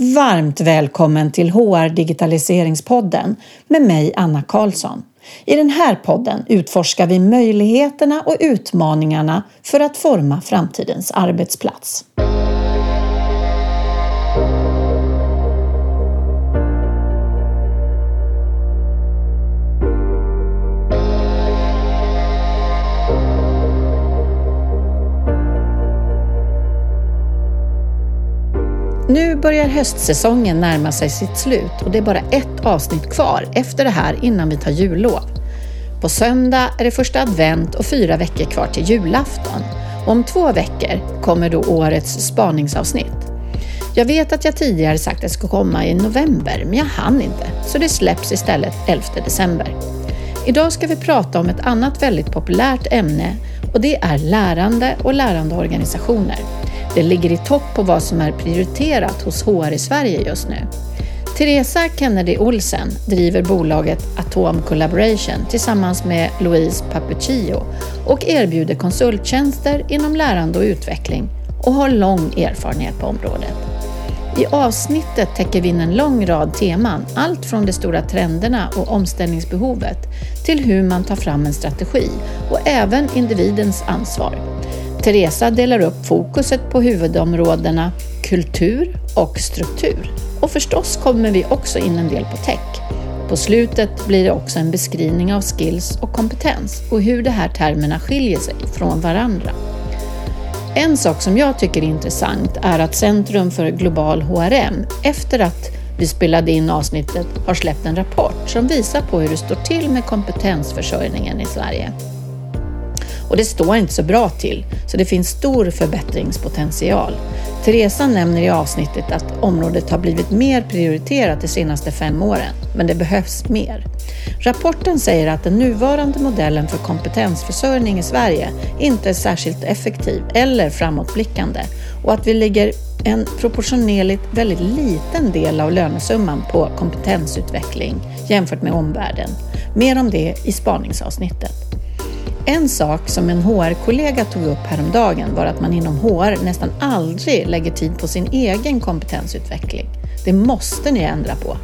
Varmt välkommen till HR Digitaliseringspodden med mig Anna Karlsson. I den här podden utforskar vi möjligheterna och utmaningarna för att forma framtidens arbetsplats. Nu börjar höstsäsongen närma sig sitt slut och det är bara ett avsnitt kvar efter det här innan vi tar jullov. På söndag är det första advent och fyra veckor kvar till julafton. Och om två veckor kommer då årets spaningsavsnitt. Jag vet att jag tidigare sagt att det ska komma i november, men jag hann inte, så det släpps istället 11 december. Idag ska vi prata om ett annat väldigt populärt ämne och det är lärande och lärandeorganisationer. Det ligger i topp på vad som är prioriterat hos HR i Sverige just nu. Teresa Kennedy Olsen driver bolaget Atom Collaboration tillsammans med Louise Papuccio och erbjuder konsulttjänster inom lärande och utveckling och har lång erfarenhet på området. I avsnittet täcker vi in en lång rad teman, allt från de stora trenderna och omställningsbehovet till hur man tar fram en strategi och även individens ansvar. Teresa delar upp fokuset på huvudområdena kultur och struktur. Och förstås kommer vi också in en del på tech. På slutet blir det också en beskrivning av skills och kompetens och hur de här termerna skiljer sig från varandra. En sak som jag tycker är intressant är att Centrum för global HRM efter att vi spelade in avsnittet har släppt en rapport som visar på hur det står till med kompetensförsörjningen i Sverige. Och det står inte så bra till, så det finns stor förbättringspotential. Teresa nämner i avsnittet att området har blivit mer prioriterat de senaste fem åren, men det behövs mer. Rapporten säger att den nuvarande modellen för kompetensförsörjning i Sverige inte är särskilt effektiv eller framåtblickande och att vi ligger en proportionerligt väldigt liten del av lönesumman på kompetensutveckling jämfört med omvärlden. Mer om det i spaningsavsnittet. En sak som en HR-kollega tog upp häromdagen var att man inom HR nästan aldrig lägger tid på sin egen kompetensutveckling. Det måste ni ändra på.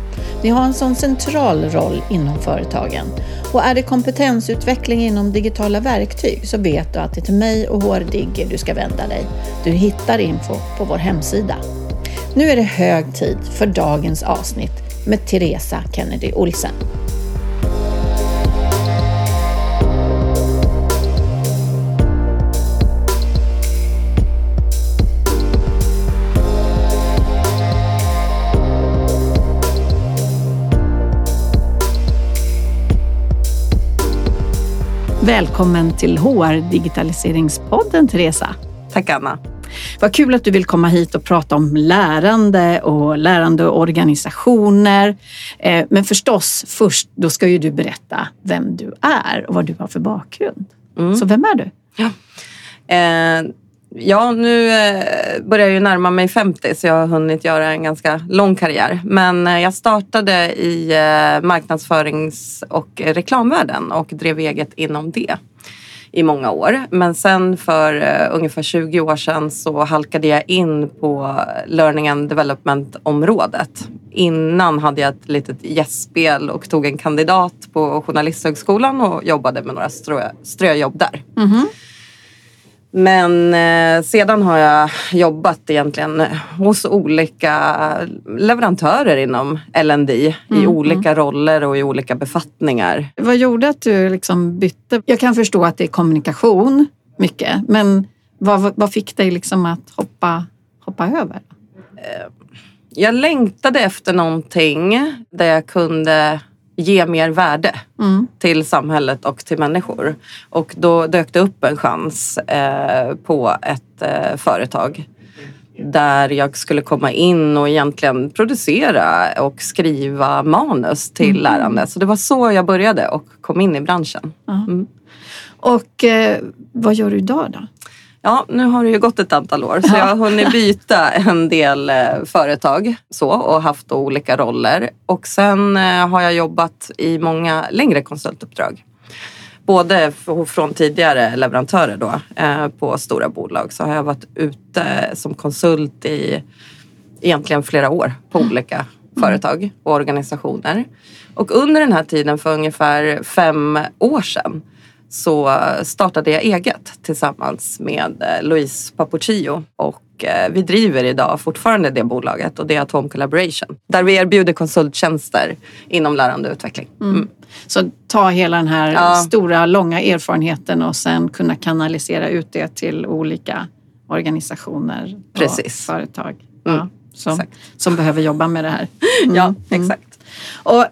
Ni har en sån central roll inom företagen. Och är det kompetensutveckling inom digitala verktyg så vet du att det är till mig och HR Digger du ska vända dig. Du hittar info på vår hemsida. Nu är det hög tid för dagens avsnitt med Teresa Kennedy Olsen. Välkommen till HR Digitaliseringspodden Teresa. Tack Anna. Vad kul att du vill komma hit och prata om lärande och lärande organisationer. Eh, men förstås, först då ska ju du berätta vem du är och vad du har för bakgrund. Mm. Så vem är du? Ja. Eh, Ja, nu eh, börjar jag ju närma mig 50 så jag har hunnit göra en ganska lång karriär. Men eh, jag startade i eh, marknadsförings och reklamvärlden och drev eget inom det i många år. Men sen för ungefär 20 år sedan så halkade jag in på learning and development området. Innan hade jag ett litet gästspel och tog en kandidat på Journalisthögskolan och jobbade med några strö, ströjobb där. Mm -hmm. Men eh, sedan har jag jobbat egentligen hos olika leverantörer inom L&D mm, i olika mm. roller och i olika befattningar. Vad gjorde att du liksom bytte? Jag kan förstå att det är kommunikation mycket, men vad, vad fick dig liksom att hoppa, hoppa över? Eh, jag längtade efter någonting där jag kunde ge mer värde mm. till samhället och till människor. Och då dök det upp en chans eh, på ett eh, företag där jag skulle komma in och egentligen producera och skriva manus till mm. lärande. Så det var så jag började och kom in i branschen. Mm. Och eh, vad gör du idag då? Ja, nu har det ju gått ett antal år så jag har hunnit byta en del eh, företag så, och haft olika roller. Och sen eh, har jag jobbat i många längre konsultuppdrag. Både från tidigare leverantörer då, eh, på stora bolag så har jag varit ute som konsult i egentligen flera år på olika företag och organisationer. Och under den här tiden för ungefär fem år sedan så startade jag eget tillsammans med eh, Louise Papuccio och eh, vi driver idag fortfarande det bolaget och det är Atom Collaboration där vi erbjuder konsulttjänster inom lärande och utveckling. Mm. Så ta hela den här ja. stora, långa erfarenheten och sen kunna kanalisera ut det till olika organisationer Precis. och företag mm. ja, som, som behöver jobba med det här. Mm. Ja, exakt. Och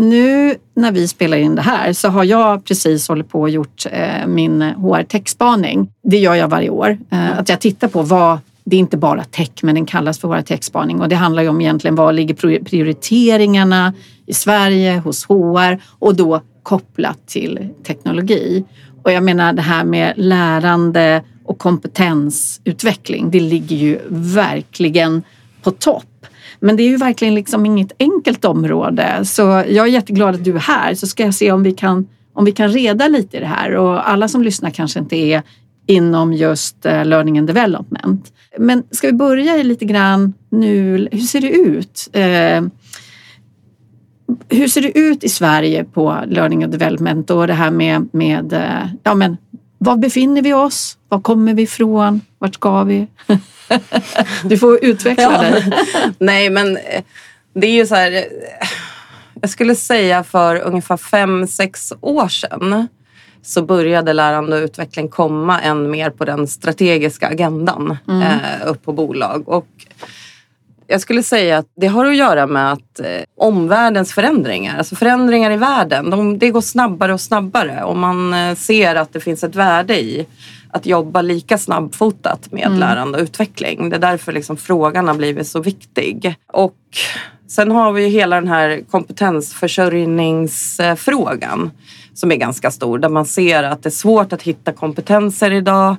nu när vi spelar in det här så har jag precis hållit på och gjort eh, min eh, HR-techspaning. Det gör jag varje år. Eh, att jag tittar på vad det är inte bara tech, men den kallas för våra techspaning och det handlar ju om egentligen vad ligger prioriteringarna i Sverige hos HR och då kopplat till teknologi. Och jag menar det här med lärande och kompetensutveckling, det ligger ju verkligen på topp. Men det är ju verkligen liksom inget enkelt område så jag är jätteglad att du är här så ska jag se om vi kan, om vi kan reda lite i det här och alla som lyssnar kanske inte är inom just eh, learning and development. Men ska vi börja lite grann nu, hur ser det ut? Eh, hur ser det ut i Sverige på learning and development och det här med, med eh, ja men var befinner vi oss? Var kommer vi ifrån? Vart ska vi? du får utveckla ja. dig. Nej, men eh, det är ju så här. Eh, jag skulle säga för ungefär fem, sex år sedan så började lärande och utveckling komma än mer på den strategiska agendan mm. eh, upp på bolag. Och jag skulle säga att det har att göra med att eh, omvärldens förändringar, alltså förändringar i världen, de, det går snabbare och snabbare och man eh, ser att det finns ett värde i att jobba lika snabbfotat med mm. lärande och utveckling. Det är därför liksom frågan har blivit så viktig. Och sen har vi hela den här kompetensförsörjningsfrågan som är ganska stor där man ser att det är svårt att hitta kompetenser idag.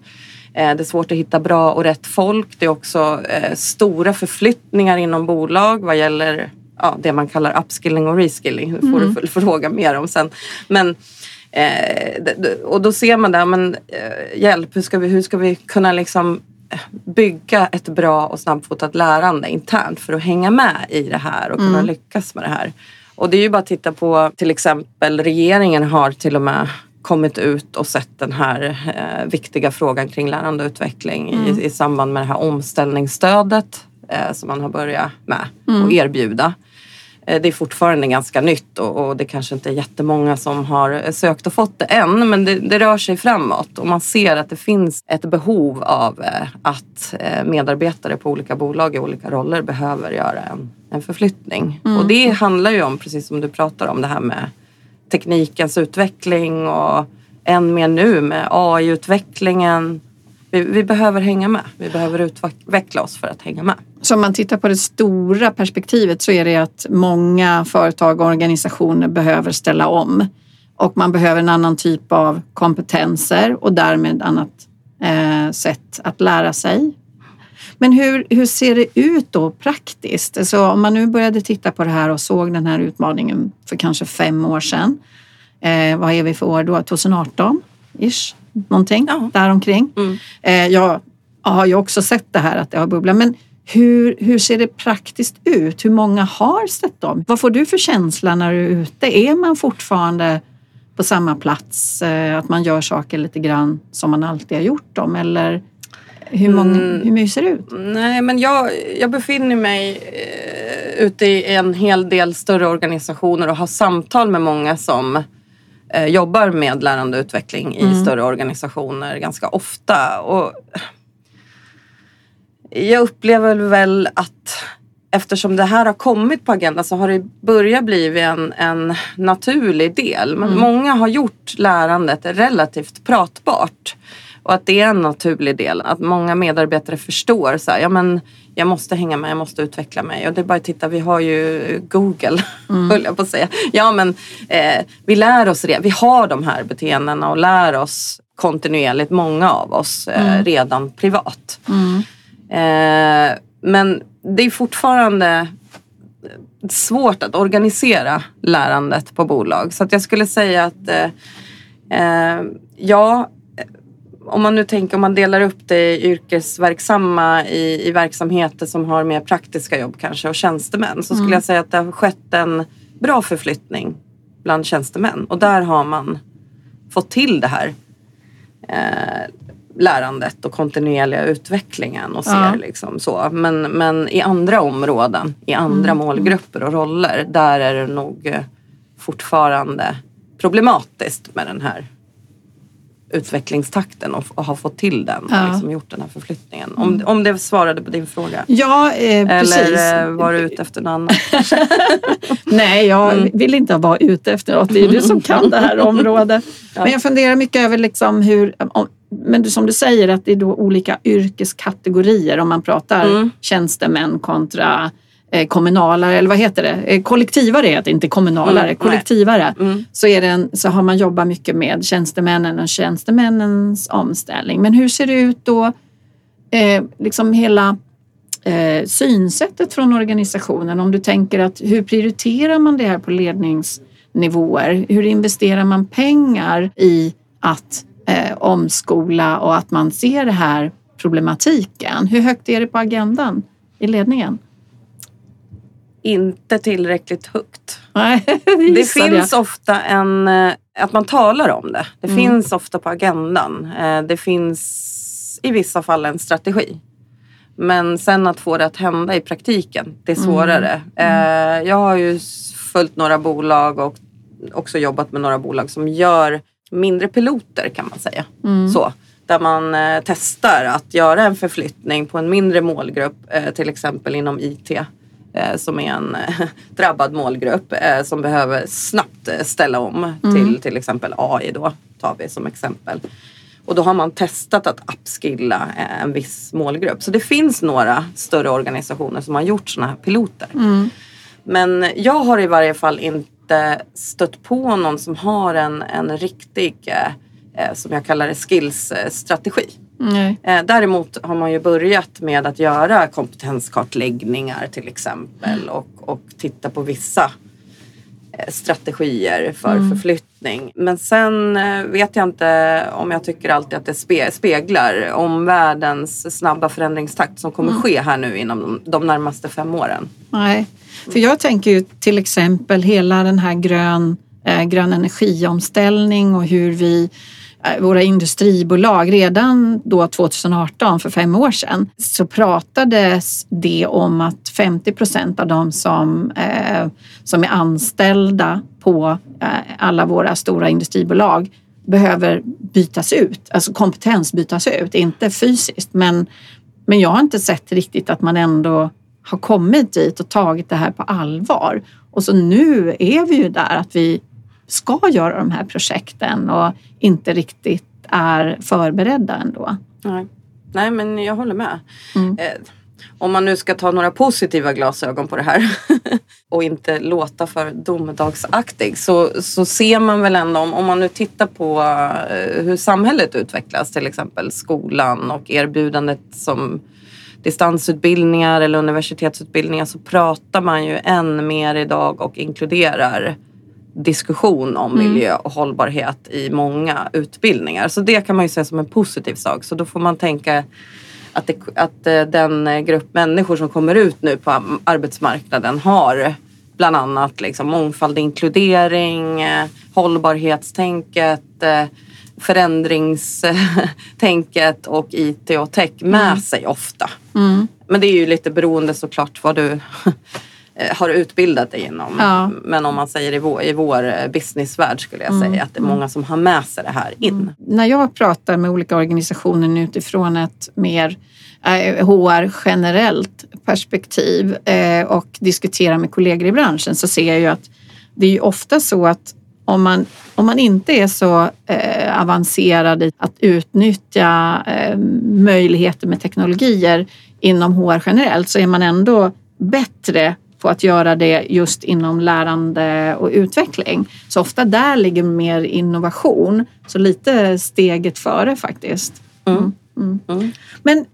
Eh, det är svårt att hitta bra och rätt folk. Det är också eh, stora förflyttningar inom bolag vad gäller ja, det man kallar upskilling och reskilling. Det får mm. du fråga mer om sen. Men, eh, och då ser man där, men hjälp, hur ska vi, hur ska vi kunna liksom bygga ett bra och snabbfotat lärande internt för att hänga med i det här och kunna mm. lyckas med det här. Och det är ju bara att titta på till exempel regeringen har till och med kommit ut och sett den här eh, viktiga frågan kring lärande och utveckling mm. i, i, samband med det här omställningsstödet eh, som man har börjat med mm. och erbjuda. Eh, det är fortfarande ganska nytt och, och, det kanske inte är jättemånga som har sökt och fått det än men det, det rör sig framåt och man ser att det finns ett behov av eh, att eh, medarbetare på olika bolag i olika roller behöver göra en, en förflyttning. Mm. Och det handlar ju om, precis som du pratar om, det här med teknikens utveckling och än mer nu med AI-utvecklingen. Vi, vi, behöver hänga med. Vi behöver utveckla oss för att hänga med. Så om man tittar på det stora perspektivet så är det att många företag och organisationer behöver ställa om och man behöver en annan typ av kompetenser och därmed annat eh, sätt att lära sig. Men hur, hur ser det ut då praktiskt? Alltså om man nu började titta på det här och såg den här utmaningen för kanske fem år sedan. Eh, vad är vi för år då? 2018? Ish, någonting ja. däromkring. Mm. Eh, jag har ju också sett det här att det har bubblat. Men hur, hur ser det praktiskt ut? Hur många har sett dem? Vad får du för känsla när du är ute? Är man fortfarande på samma plats? Eh, att man gör saker lite grann som man alltid har gjort dem? Eller hur, många, mm. hur mycket ser det ut? Nej, men jag, jag befinner mig eh, ute i en hel del större organisationer och har samtal med många som jobbar med lärande och utveckling i mm. större organisationer ganska ofta. Och jag upplever väl att eftersom det här har kommit på agendan så har det börjat bli en, en naturlig del. Men mm. många har gjort lärandet relativt pratbart. Och att det är en naturlig del. Att många medarbetare förstår så här, ja men jag måste hänga med, jag måste utveckla mig. Och det är bara att titta, vi har ju Google, mm. höll jag på att säga. Ja men eh, vi lär oss det. Vi har de här beteendena och lär oss kontinuerligt, många av oss, eh, mm. redan privat. Mm. Eh, men det är fortfarande svårt att organisera lärandet på bolag. Så att jag skulle säga att eh, eh ja, om man nu tänker om man delar upp det i yrkesverksamma i, i verksamheter som har mer praktiska jobb kanske och tjänstemän så skulle Mm. jag säga att det har skett en bra förflyttning bland tjänstemän och där har man fått till det här eh, lärandet och kontinuerliga utvecklingen och ser Ja. liksom så. Men, men i andra områden, i andra Mm. målgrupper och roller, där är det nog eh, fortfarande problematiskt med den här utvecklingstakten och, och ha fått till den och Ja. Mm. liksom gjort den här förflyttningen. Om, om det svarade på din fråga. Ja, eh, precis. Eller eh, var du ute efter något annat? Nej, jag Mm. vill inte vara ute efter något. Det är du som kan det här området. Men jag funderar mycket över liksom hur, om, men du- som du säger att det är då olika yrkeskategorier om man pratar Mm. tjänstemän kontra kommunalare eller vad heter det? Eh, kollektivare heter det, inte kommunalare, Mm, kollektivare. Mm. Så, är det en, så har man jobbat mycket med tjänstemännen och tjänstemännens omställning. Men hur ser det ut då, eh, liksom hela eh, synsättet från organisationen? Om du tänker att hur prioriterar man det här på ledningsnivåer? Hur investerar man pengar i att eh, omskola och att man ser det här problematiken? Hur högt är det på agendan i ledningen? Inte tillräckligt högt. Nej, Det finns ofta en, eh, att man talar om det. Det finns ofta på agendan. Eh, Det finns i vissa fall en strategi. Men sen att få det att hända i praktiken, det är svårare. Eh, Jag har ju följt några bolag och också jobbat med några bolag som gör mindre piloter kan man säga. Så, där man testar att göra en förflyttning på en mindre målgrupp, till exempel inom IT som är en eh, drabbad målgrupp eh, som behöver snabbt eh, ställa om till till exempel AI då tar vi som exempel. Och då har man testat att upskilla eh, en viss målgrupp. Så det finns några större organisationer som har gjort sådana här piloter. Men jag har i varje fall inte stött på någon som har en, en riktig, eh, eh, som jag kallar det, skills-strategi. Nej. Eh, däremot har man ju börjat med att göra kompetenskartläggningar till exempel och, och titta på vissa eh, strategier för förflyttning. Men sen eh, vet jag inte om jag tycker alltid att det spe, speglar omvärldens snabba förändringstakt som kommer ske här nu inom de, närmaste fem åren. Nej, för jag tänker ju till exempel hela den här grön, eh, grön energiomställning och hur vi Eh, våra industribolag redan då 2018 för fem år sedan så pratades det om att 50 procent av de som, eh, som är anställda på eh, alla våra stora industribolag behöver bytas ut, alltså kompetens bytas ut, inte fysiskt men, men jag har inte sett riktigt att man ändå har kommit dit och tagit det här på allvar. Och så nu är vi ju där att vi ska göra de här projekten och inte riktigt är förberedda ändå. Nej, Nej men jag håller med. Mm. Eh, om man nu ska ta några positiva glasögon på det här och inte låta för domedagsaktig så, så ser man väl ändå om, om man nu tittar på eh, hur samhället utvecklas till exempel skolan och erbjudandet som distansutbildningar eller universitetsutbildningar så pratar man ju än mer idag och inkluderar diskussion om miljö och hållbarhet i många utbildningar. Så det kan man ju se som en positiv sak. Så då får man tänka att, det, att eh, den grupp människor som kommer ut nu på arbetsmarknaden har bland annat liksom mångfald, inkludering, eh, hållbarhetstänket, eh, förändringstänket och IT och tech med sig ofta. Mm. Men det är ju lite beroende såklart vad du har utbildat dig inom. Ja. Men om man säger i vår, i vår eh, businessvärld skulle jag säga att det är många som har med sig det här in. När jag pratar med olika organisationer utifrån ett mer eh, HR generellt perspektiv eh, och diskuterar med kollegor i branschen så ser jag ju att det är ju ofta så att om man, om man inte är så eh, avancerad i att utnyttja eh, möjligheter med teknologier inom HR generellt så är man ändå bättre på att göra det just inom lärande och utveckling. Så ofta där ligger mer innovation. Så lite steget före faktiskt. Mm. Mm. Men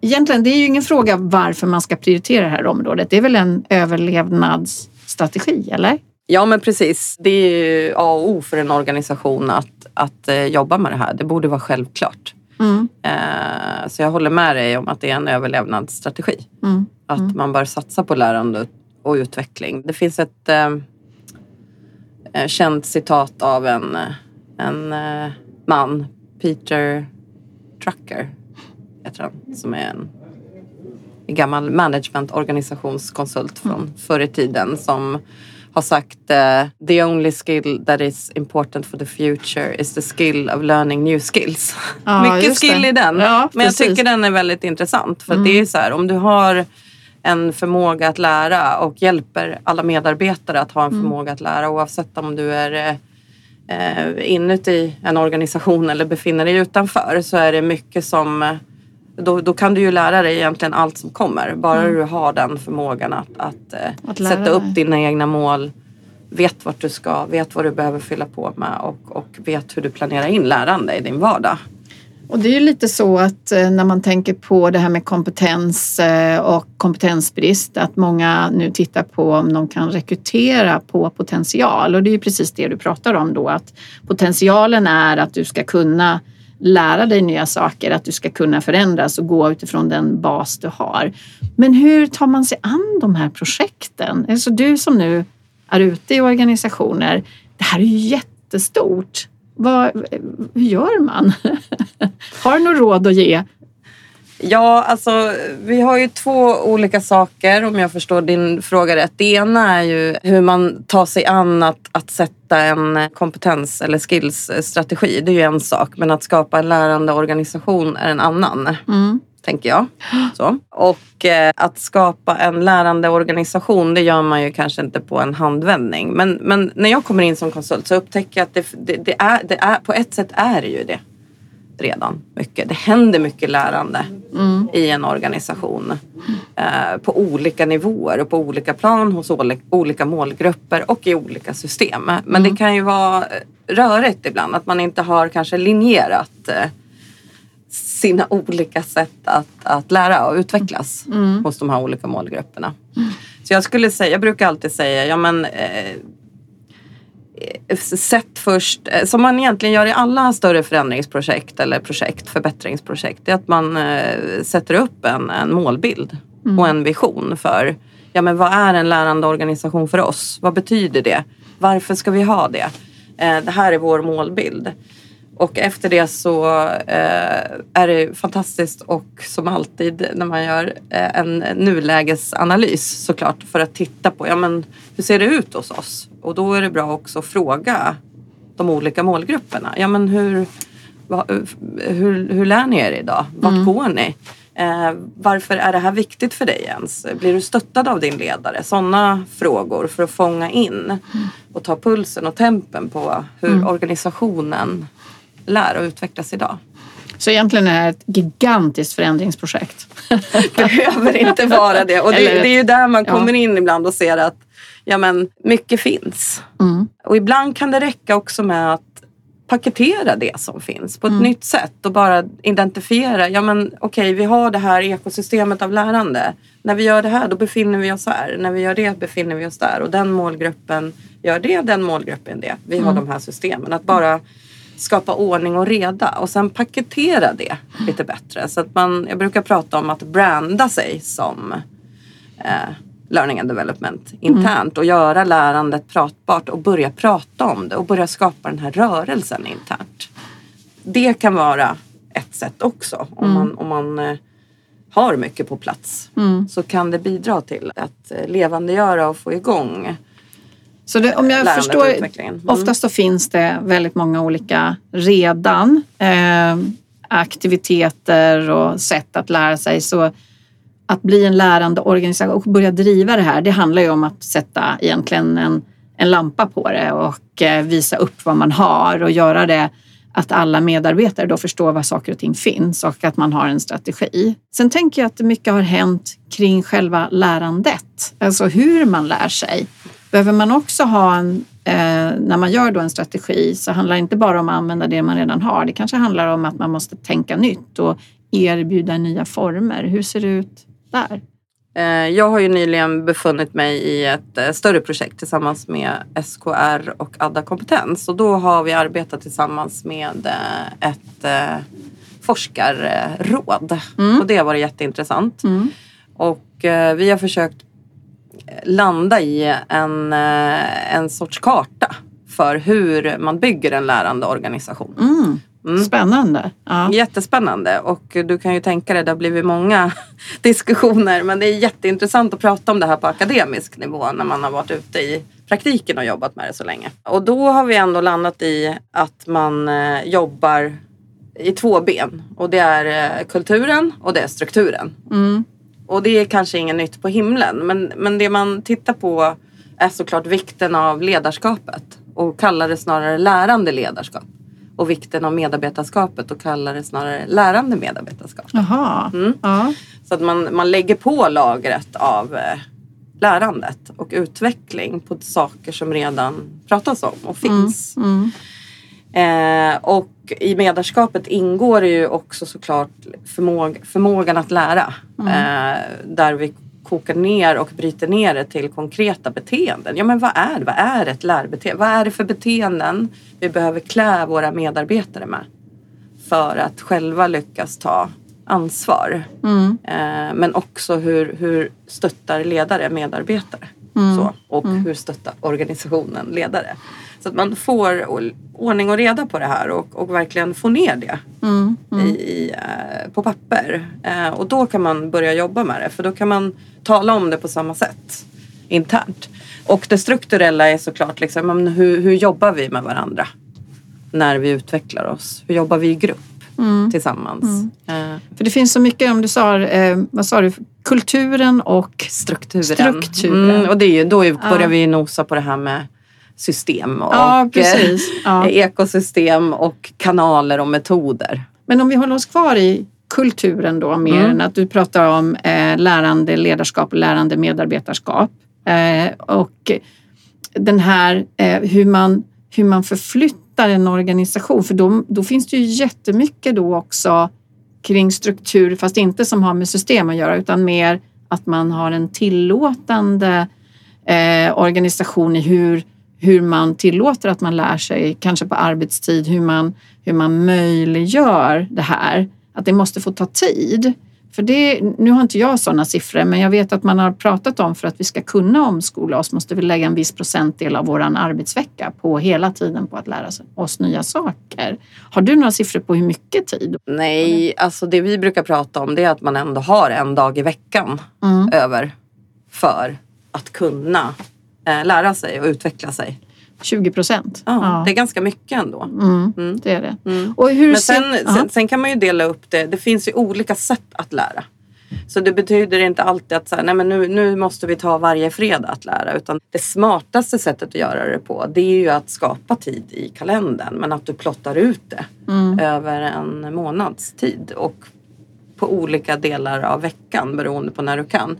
egentligen, det är ju ingen fråga varför man ska prioritera det här området. Det är väl en överlevnadsstrategi, eller? Ja men precis. Det är ju A och O för en organisation att, att uh, jobba med det här. Det borde vara självklart. Mm. Uh, så jag håller med dig om att det är en överlevnadsstrategi. Mm. Att mm. man bör satsa på lärande och utveckling. Det finns ett uh, känt citat av en, en man, Peter Trucker, heter han, som är en gammal managementorganisationskonsult från mm. förr i tiden som har sagt uh, the only skill that is important for the future is the skill of learning new skills. Ja, Mycket skill det. i den. Ja, men jag tycker den är väldigt intressant för mm. det är så här om du har en förmåga att lära och hjälper alla medarbetare att ha en mm. förmåga att lära oavsett om du är eh, inuti en organisation eller befinner dig utanför så är det mycket som då, då kan du ju lära dig egentligen allt som kommer. Bara mm. du har den förmågan att, att, eh, att sätta upp dina egna mål, vet vart du ska, vet vad du behöver fylla på med och, och vet hur du planerar in lärande i din vardag. Och det är ju lite så att eh, när man tänker på det här med kompetens eh, och kompetensbrist, att många nu tittar på om de kan rekrytera på potential. Och det är ju precis det du pratar om då, att potentialen är att du ska kunna lära dig nya saker, att du ska kunna förändras och gå utifrån den bas du har. Men hur tar man sig an de här projekten? Alltså du som nu är ute i organisationer, det här är ju jättestort. Vad, hur gör man? Har du något råd att ge? Ja, alltså vi har ju två olika saker om jag förstår din fråga rätt. Det ena är ju hur man tar sig an att, att sätta en kompetens eller skillsstrategi. Det är ju en sak, men att skapa en lärande organisation är en annan. Mm. Tänker jag. Så. Och eh, att skapa en lärande organisation det gör man ju kanske inte på en handvändning. Men, men när jag kommer in som konsult så upptäcker jag att det, det, det, är, det är, på ett sätt är det ju det redan mycket. Det händer mycket lärande mm. i en organisation eh, på olika nivåer och på olika plan hos olika målgrupper och i olika system. Men mm. det kan ju vara rörigt ibland att man inte har kanske linjerat eh, sina olika sätt att, att lära och utvecklas mm. hos de här olika målgrupperna. Mm. Så jag skulle säga, jag brukar alltid säga, ja men eh, sätt först, eh, som man egentligen gör i alla större förändringsprojekt eller projekt, förbättringsprojekt, det är att man eh, sätter upp en, en målbild mm. och en vision för ja, men vad är en lärande organisation för oss? Vad betyder det? Varför ska vi ha det? Eh, det här är vår målbild. Och efter det så eh, är det fantastiskt och som alltid när man gör eh, en nulägesanalys såklart för att titta på ja, men hur ser det ut hos oss? Och då är det bra också att fråga de olika målgrupperna. Ja, men hur, hur, hur lär ni er idag? Vart mm. går ni? Eh, varför är det här viktigt för dig ens? Blir du stöttad av din ledare? Sådana frågor för att fånga in mm. och ta pulsen och tempen på hur mm. organisationen lär och utvecklas idag. Så egentligen är det ett gigantiskt förändringsprojekt. Behöver inte vara det. Och det, det är ju där man kommer ja. in ibland och ser att ja, men, mycket finns. Mm. Och ibland kan det räcka också med att paketera det som finns på ett mm. nytt sätt och bara identifiera, ja men okej okay, vi har det här ekosystemet av lärande. När vi gör det här då befinner vi oss här. När vi gör det befinner vi oss där och den målgruppen gör det, den målgruppen det. Vi har mm. de här systemen. Att bara skapa ordning och reda och sen paketera det lite bättre. Så att man, jag brukar prata om att branda sig som eh, learning and development internt och göra lärandet pratbart och börja prata om det och börja skapa den här rörelsen internt. Det kan vara ett sätt också om mm. man, om man eh, har mycket på plats mm. så kan det bidra till att eh, levandegöra och få igång så det, om jag förstår, mm. oftast så finns det väldigt många olika redan eh, aktiviteter och sätt att lära sig. Så att bli en lärande organisation och börja driva det här, det handlar ju om att sätta egentligen en, en lampa på det och eh, visa upp vad man har och göra det att alla medarbetare då förstår var saker och ting finns och att man har en strategi. Sen tänker jag att mycket har hänt kring själva lärandet, alltså hur man lär sig behöver man också ha en, eh, när man gör då en strategi så handlar det inte bara om att använda det man redan har. Det kanske handlar om att man måste tänka nytt och erbjuda nya former. Hur ser det ut där? Eh, jag har ju nyligen befunnit mig i ett eh, större projekt tillsammans med SKR och Adda Kompetens och då har vi arbetat tillsammans med eh, ett forskarråd mm. och det har varit jätteintressant. Mm. Och vi har försökt landa i en, en sorts karta för hur man bygger en lärande organisation. Mm. Mm. Spännande. Ja. Jättespännande och du kan ju tänka dig, det har blivit många diskussioner men det är jätteintressant att prata om det här på akademisk nivå när man har varit ute i praktiken och jobbat med det så länge. Och då har vi ändå landat i att man eh, jobbar i två ben och det är eh, kulturen och det är strukturen. Mm. Och det är kanske inget nytt på himlen men, men det man tittar på är såklart vikten av ledarskapet och kallar det snarare lärande ledarskap och vikten av medarbetarskapet och kallar det snarare lärande medarbetarskap. Jaha. Mm. Ja. Så att man, man lägger på lagret av eh, lärandet och utveckling på saker som redan pratas om och finns. Mm. Mm. Eh, och i medarskapet ingår ju också såklart förmåg, förmågan att lära. Mm. Eh, där vi kokar ner och bryter ner det till konkreta beteenden. Ja men vad är det? Vad är ett lärbeteende? Vad är det för beteenden vi behöver klä våra medarbetare med? För att själva lyckas ta ansvar. Mm. Eh, men också hur, hur stöttar ledare medarbetare? Mm. Så, och mm. hur stöttar organisationen ledare? Så att man får ordning och reda på det här och, och verkligen får ner det mm, mm. I, i, eh, på papper. Eh, och då kan man börja jobba med det för då kan man tala om det på samma sätt internt. Och det strukturella är såklart liksom, hur, hur jobbar vi med varandra när vi utvecklar oss? Hur jobbar vi i grupp? Mm. tillsammans. Mm. Uh. För det finns så mycket, om du sa, eh, vad sa du, kulturen och strukturen. strukturen. Mm, och det är ju, då börjar vi nosa på det här med system och ja, eh, ja. ekosystem och kanaler och metoder. Men om vi håller oss kvar i kulturen då mer mm. än att du pratar om eh, lärande ledarskap och lärande medarbetarskap. Eh, och den här eh, hur, man, hur man förflyttar en organisation för då, då finns det ju jättemycket då också kring struktur fast inte som har med system att göra utan mer att man har en tillåtande eh, organisation i hur hur man tillåter att man lär sig, kanske på arbetstid, hur man, hur man möjliggör det här. Att det måste få ta tid. För det, nu har inte jag sådana siffror, men jag vet att man har pratat om för att vi ska kunna omskola oss måste vi lägga en viss procentdel av vår arbetsvecka på hela tiden på att lära oss nya saker. Har du några siffror på hur mycket tid? Nej, alltså det vi brukar prata om det är att man ändå har en dag i veckan mm. över för att kunna lära sig och utveckla sig. 20 procent? Ja, ja, det är ganska mycket ändå. Mm, mm. Det är det. Mm. Och hur Men sen, sen, sen, kan man ju dela upp det. Det finns ju olika sätt att lära. Så det betyder inte alltid att så här, nej men nu, nu måste vi ta varje fredag att lära. Utan det smartaste sättet att göra det på det är ju att skapa tid i kalendern. Men att du plottar ut det mm. över en månads tid. Och på olika delar av veckan beroende på när du kan.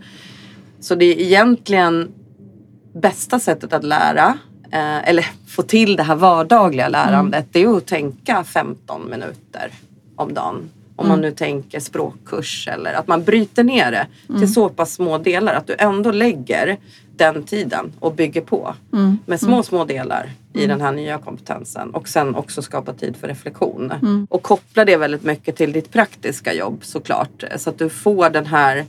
Så det är egentligen bästa sättet att lära eh, eller få till det här vardagliga lärandet mm. det är att tänka 15 minuter om dagen. Om mm. man nu tänker språkkurs eller att man bryter ner det mm. till så pass små delar att du ändå lägger den tiden och bygger på mm. med små, mm. små delar i mm. den här nya kompetensen och sen också skapa tid för reflektion. Och koppla det väldigt mycket till ditt praktiska jobb såklart så att du får den här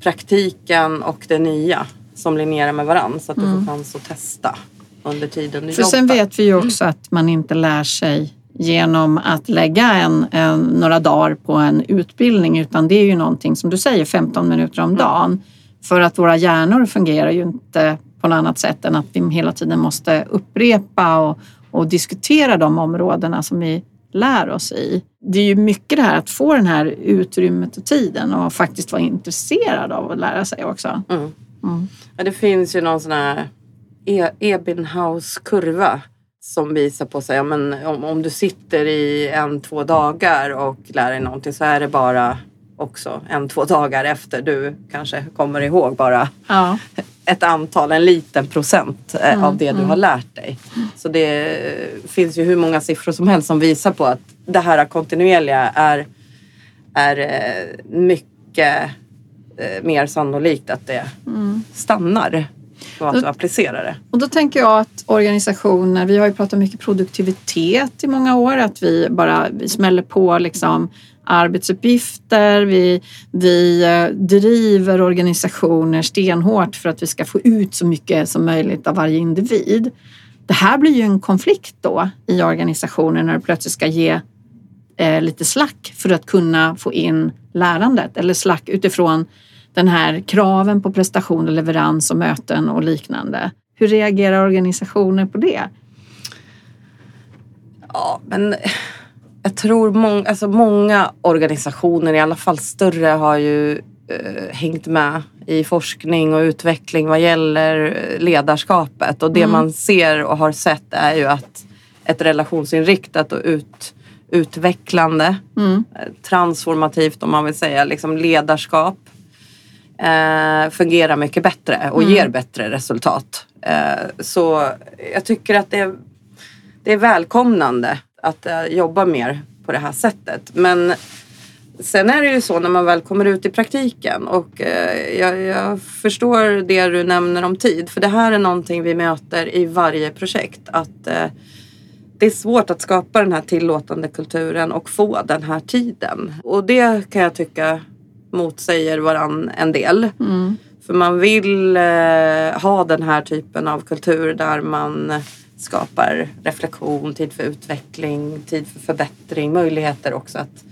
praktiken och det nya som linjerar med varandra så att du får chans att testa under tiden du För jobbar. sen vet vi ju också att man inte lär sig genom att lägga en, en, några dagar på en utbildning utan det är ju någonting som du säger 15 minuter om dagen. Mm. För att våra hjärnor fungerar ju inte på något annat sätt än att vi hela tiden måste upprepa och, och diskutera de områdena som vi lär oss i. Det är ju mycket det här att få den här utrymmet och tiden och faktiskt vara intresserad av att lära sig också. Mm. Mm. Ja, det finns ju någon sån här e Ebbinghaus-kurva som visar på sig, ja, men om, om du sitter i en, två dagar och lär dig någonting så är det bara också en, två dagar efter du kanske kommer ihåg bara ja. ett antal, en liten procent eh, mm, av det du mm. har lärt dig. Så det finns ju hur många siffror som helst som visar på att det här kontinuerliga är, är eh, mycket eh, mer sannolikt att det stannar och att du applicerar det. Och då tänker jag att organisationer, vi har ju pratat mycket produktivitet i många år, att vi bara vi smäller på liksom arbetsuppgifter, vi, vi eh, driver organisationer stenhårt för att vi ska få ut så mycket som möjligt av varje individ. Det här blir ju en konflikt då i organisationen när du plötsligt ska ge eh, lite slack för att kunna få in lärandet eller slack utifrån den här kraven på prestation och leverans och möten och liknande. Hur reagerar organisationer på det? Ja, men jag tror många, alltså många organisationer, i alla fall större, har ju eh, hängt med i forskning och utveckling vad gäller ledarskapet. Och det mm. man ser och har sett är ju att ett relationsinriktat och ut, utvecklande, mm. transformativt om man vill säga, liksom ledarskap eh, fungerar mycket bättre och mm. ger bättre resultat. Eh, så jag tycker att det är, det är välkomnande att eh, jobba mer på det här sättet. Men sen är det ju så när man väl kommer ut i praktiken och eh, jag, jag, förstår det du nämner om tid. För det här är någonting vi möter i varje projekt. Att eh, det är svårt att skapa den här tillåtande kulturen och få den här tiden. Och det kan jag tycka motsäger varann en del. Mm. För man vill eh, ha den här typen av kultur där man skapar reflektion, tid för utveckling, tid för förbättring, möjligheter också att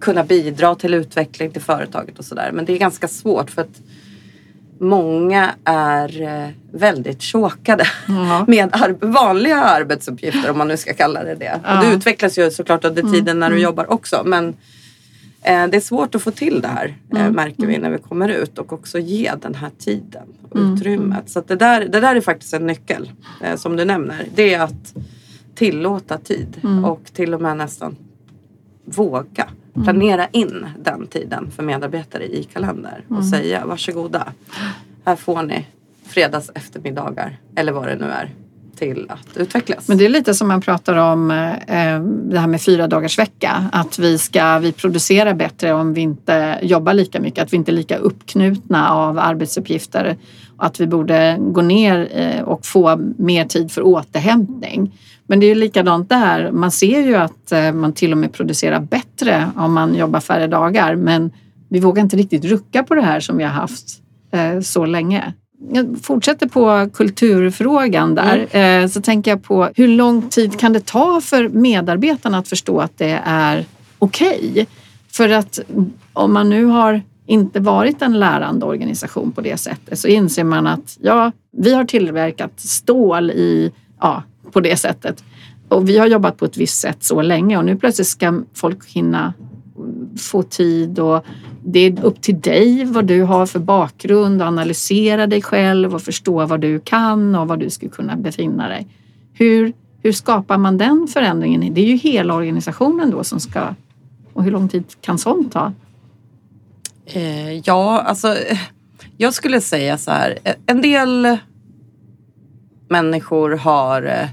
kunna bidra till utveckling till företaget och sådär. Men det är ganska svårt för att många är eh, väldigt chokade mm. med ar vanliga arbetsuppgifter om man nu ska kalla det det. Mm. Och det utvecklas ju såklart under tiden mm. när du mm. jobbar också men Eh, det är svårt att få till det här eh, mm. märker vi när vi kommer ut och också ge den här tiden och mm. utrymmet. Så det, där, det där är faktiskt en nyckel eh, som du nämner. Det är att tillåta tid och till och med nästan våga. Planera in den tiden för medarbetare i kalender och mm. säga varsågoda. Här får ni fredags eftermiddagar eller vad det nu är till att utvecklas. Men det är lite som man pratar om eh, det här med fyra dagars vecka. Att vi ska vi producera bättre om vi inte jobbar lika mycket. Att vi inte är lika uppknutna av arbetsuppgifter. Att vi borde gå ner eh, och få mer tid för återhämtning. Men det är likadant där. Man ser ju att eh, man till och med producerar bättre om man jobbar färre dagar. Men vi vågar inte riktigt rucka på det här som vi har haft eh, så länge jag fortsätter på kulturfrågan där, mm. Eh, så tänker jag på hur lång tid kan det ta för medarbetarna att förstå att det är okej? Okay? För att om man nu har inte varit en lärande organisation på det sättet så inser man att ja, vi har tillverkat stål i, ja, på det sättet och vi har jobbat på ett visst sätt så länge och nu plötsligt ska folk hinna få tid och det är upp till dig vad du har för bakgrund och analysera dig själv och förstå vad du kan och vad du skulle kunna befinna dig. Hur, hur skapar man den förändringen? Det är ju hela organisationen då som ska... Och hur lång tid kan sånt ta? Eh, ja, alltså eh, jag skulle säga så här. En del människor har eh,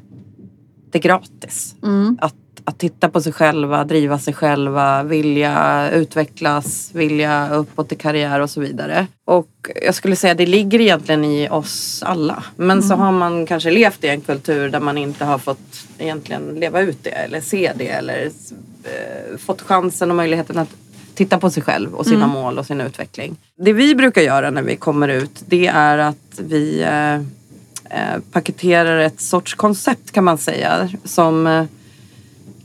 det gratis. Mm. Att att titta på sig själva, driva sig själva, vilja utvecklas, vilja uppåt i karriär och så vidare. Och jag skulle säga det ligger egentligen i oss alla. Men mm. så har man kanske levt i en kultur där man inte har fått egentligen leva ut det eller se det eller eh, fått chansen och möjligheten att titta på sig själv och sina mm. mål och sin utveckling. Det vi brukar göra när vi kommer ut det är att vi eh paketerar ett sorts koncept kan man säga som eh,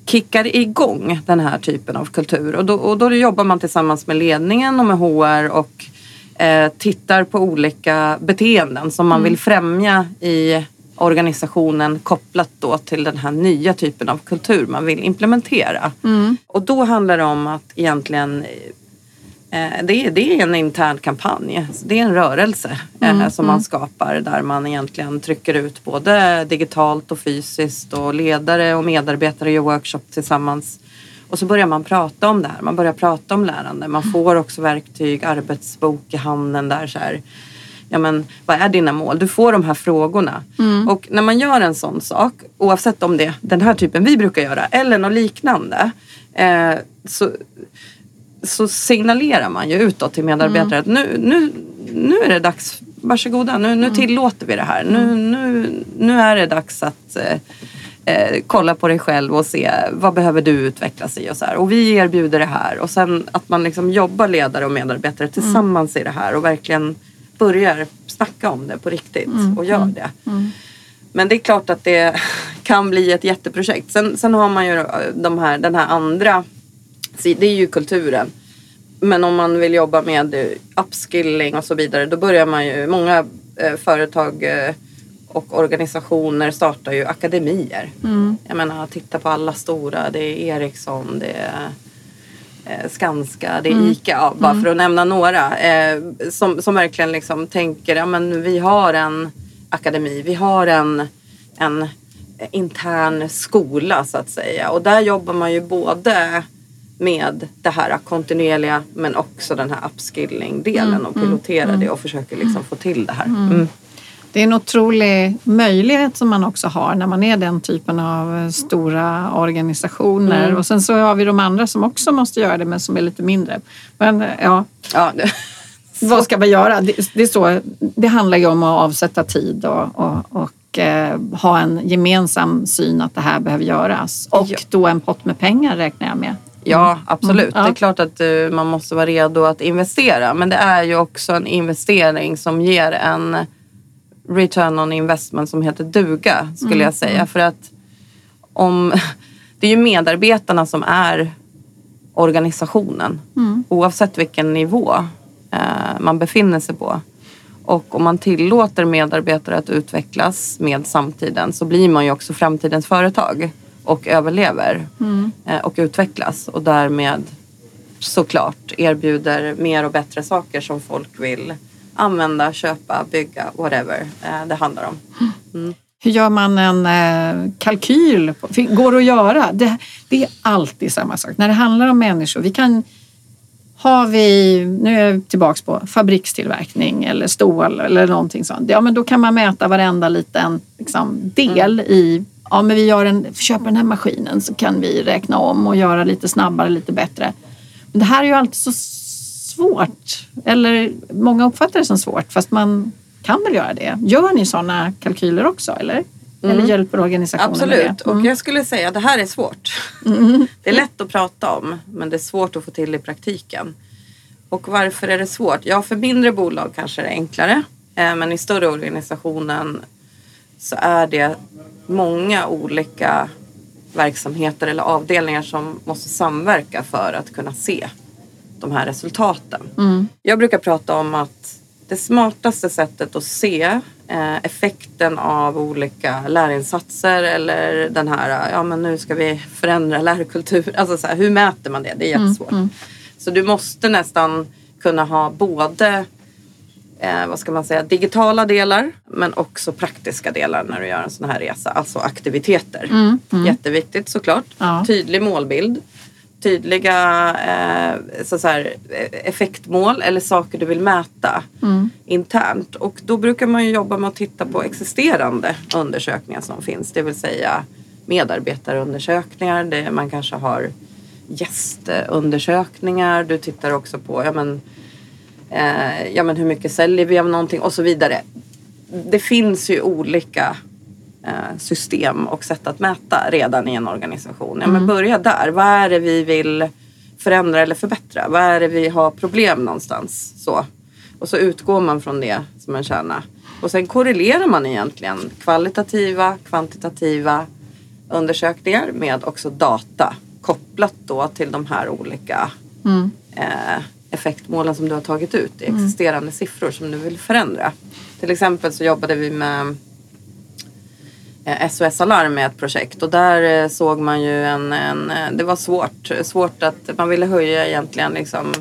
kickar igång den här typen av kultur. Och då, och då jobbar man tillsammans med ledningen och med HR och eh, tittar på olika beteenden som man mm. vill främja i organisationen kopplat då till den här nya typen av kultur man vill implementera. Mm. Och då handlar det om att egentligen Eh, det är, det är en intern kampanj. Det är en rörelse eh, mm, som man mm. skapar där man egentligen trycker ut både digitalt och fysiskt och ledare och medarbetare gör workshop tillsammans. Och så börjar man prata om det här. Man börjar prata om lärande. Man får också verktyg, arbetsbok i handen där så här. Ja men vad är dina mål? Du får de här frågorna. Mm. Och när man gör en sån sak, oavsett om det är den här typen vi brukar göra eller något liknande. Eh, så så signalerar man ju utåt till medarbetare att nu, nu, nu är det dags, varsågoda, nu, nu tillåter vi det här. Nu, nu, nu är det dags att eh, eh, kolla på dig själv och se vad behöver du utvecklas i och så här. Och vi erbjuder det här och sen att man liksom jobbar ledare och medarbetare tillsammans i det här och verkligen börjar snacka om det på riktigt och gör det. Men det är klart att det kan bli ett jätteprojekt. Sen, sen har man ju de här, den här andra det är ju kulturen. Men om man vill jobba med upskilling och så vidare då börjar man ju, många eh, företag eh, och organisationer startar ju akademier. Mm. Jag menar titta på alla stora, det är Ericsson, det är eh, Skanska, det är mm. ICA, bara mm. för att nämna några. Eh, som, som verkligen liksom tänker, ja men vi har en akademi, vi har en, en intern skola så att säga. Och där jobbar man ju både med det här kontinuerliga men också den här upskilling-delen mm, och pilotera mm, det och försöker liksom få till det här. Mm. mm. Det är en otrolig möjlighet som man också har när man är den typen av stora organisationer. Mm. Och sen så har vi de andra som också måste göra det men som är lite mindre. Men ja, ja vad ska man göra? Det, det, är så, det handlar ju om att avsätta tid och, och, och eh, ha en gemensam syn att det här behöver göras. Och ja. då en pott med pengar räknar jag med. Ja, mm. absolut. Mm. Det är klart att uh, man måste vara redo att investera. Men det är ju också en investering som ger en return on investment som heter duga, skulle mm. jag säga. Mm. För att om, det är ju medarbetarna som är organisationen. Mm. Oavsett vilken nivå uh, man befinner sig på. Och om man tillåter medarbetare att utvecklas med samtiden så blir man ju också framtidens företag och överlever mm. Eh, och utvecklas och därmed såklart erbjuder mer och bättre saker som folk vill använda, köpa, bygga, whatever eh, det handlar om. Mm. Hur gör man en eh, kalkyl? Går det att göra? Det, det, är alltid samma sak. När det handlar om människor. Vi kan, har vi, nu är jag tillbaks på fabrikstillverkning eller stål eller någonting sånt. Ja, men då kan man mäta varenda liten liksom, del mm. i ja, men vi gör en, köper den här maskinen så kan vi räkna om och göra lite snabbare, lite bättre. Men det här är ju alltid så svårt. Eller många uppfattar det som svårt fast man kan väl göra det. Gör ni sådana kalkyler också eller? Mm. Eller hjälper organisationen Absolut, med det? Mm. och jag skulle säga att det här är svårt. Mm. Det är lätt att prata om men det är svårt att få till i praktiken. Och varför är det svårt? Ja, för mindre bolag kanske det är enklare. Eh, men i större organisationen så är det många olika verksamheter eller avdelningar som måste samverka för att kunna se de här resultaten. Mm. Jag brukar prata om att det smartaste sättet att se eh, effekten av olika lärinsatser eller den här, ja men nu ska vi förändra lärkultur. Alltså så här, hur mäter man det? Det är mm, jättesvårt. Mm. Mm. Så du måste nästan kunna ha både eh, vad ska man säga, digitala delar men också praktiska delar när du gör en sån här resa. Alltså aktiviteter. Mm, mm. Jätteviktigt såklart. Ja. Tydlig målbild. Tydliga eh, så, så här, effektmål eller saker du vill mäta mm. internt. Och då brukar man ju jobba med att titta på existerande undersökningar som finns. Det vill säga medarbetarundersökningar. Det, man kanske har gästundersökningar. Du tittar också på ja, men, eh, ja, men hur mycket säljer vi av någonting och så vidare. Det finns ju olika eh, system och sätt att mäta redan i en organisation. Ja, men mm. börja där. Vad är det vi vill förändra eller förbättra? Vad är det vi har problem någonstans? Så. Och så utgår man från det som en kärna. Och sen korrelerar man egentligen kvalitativa, kvantitativa undersökningar med också data kopplat då till de här olika mm. eh, effektmålen som du har tagit ut i mm. existerande mm. siffror som du vill förändra. Till exempel så jobbade vi med SOS eh, Alarm med ett projekt och där eh, såg man ju en, en eh, det var svårt, svårt att man ville höja egentligen liksom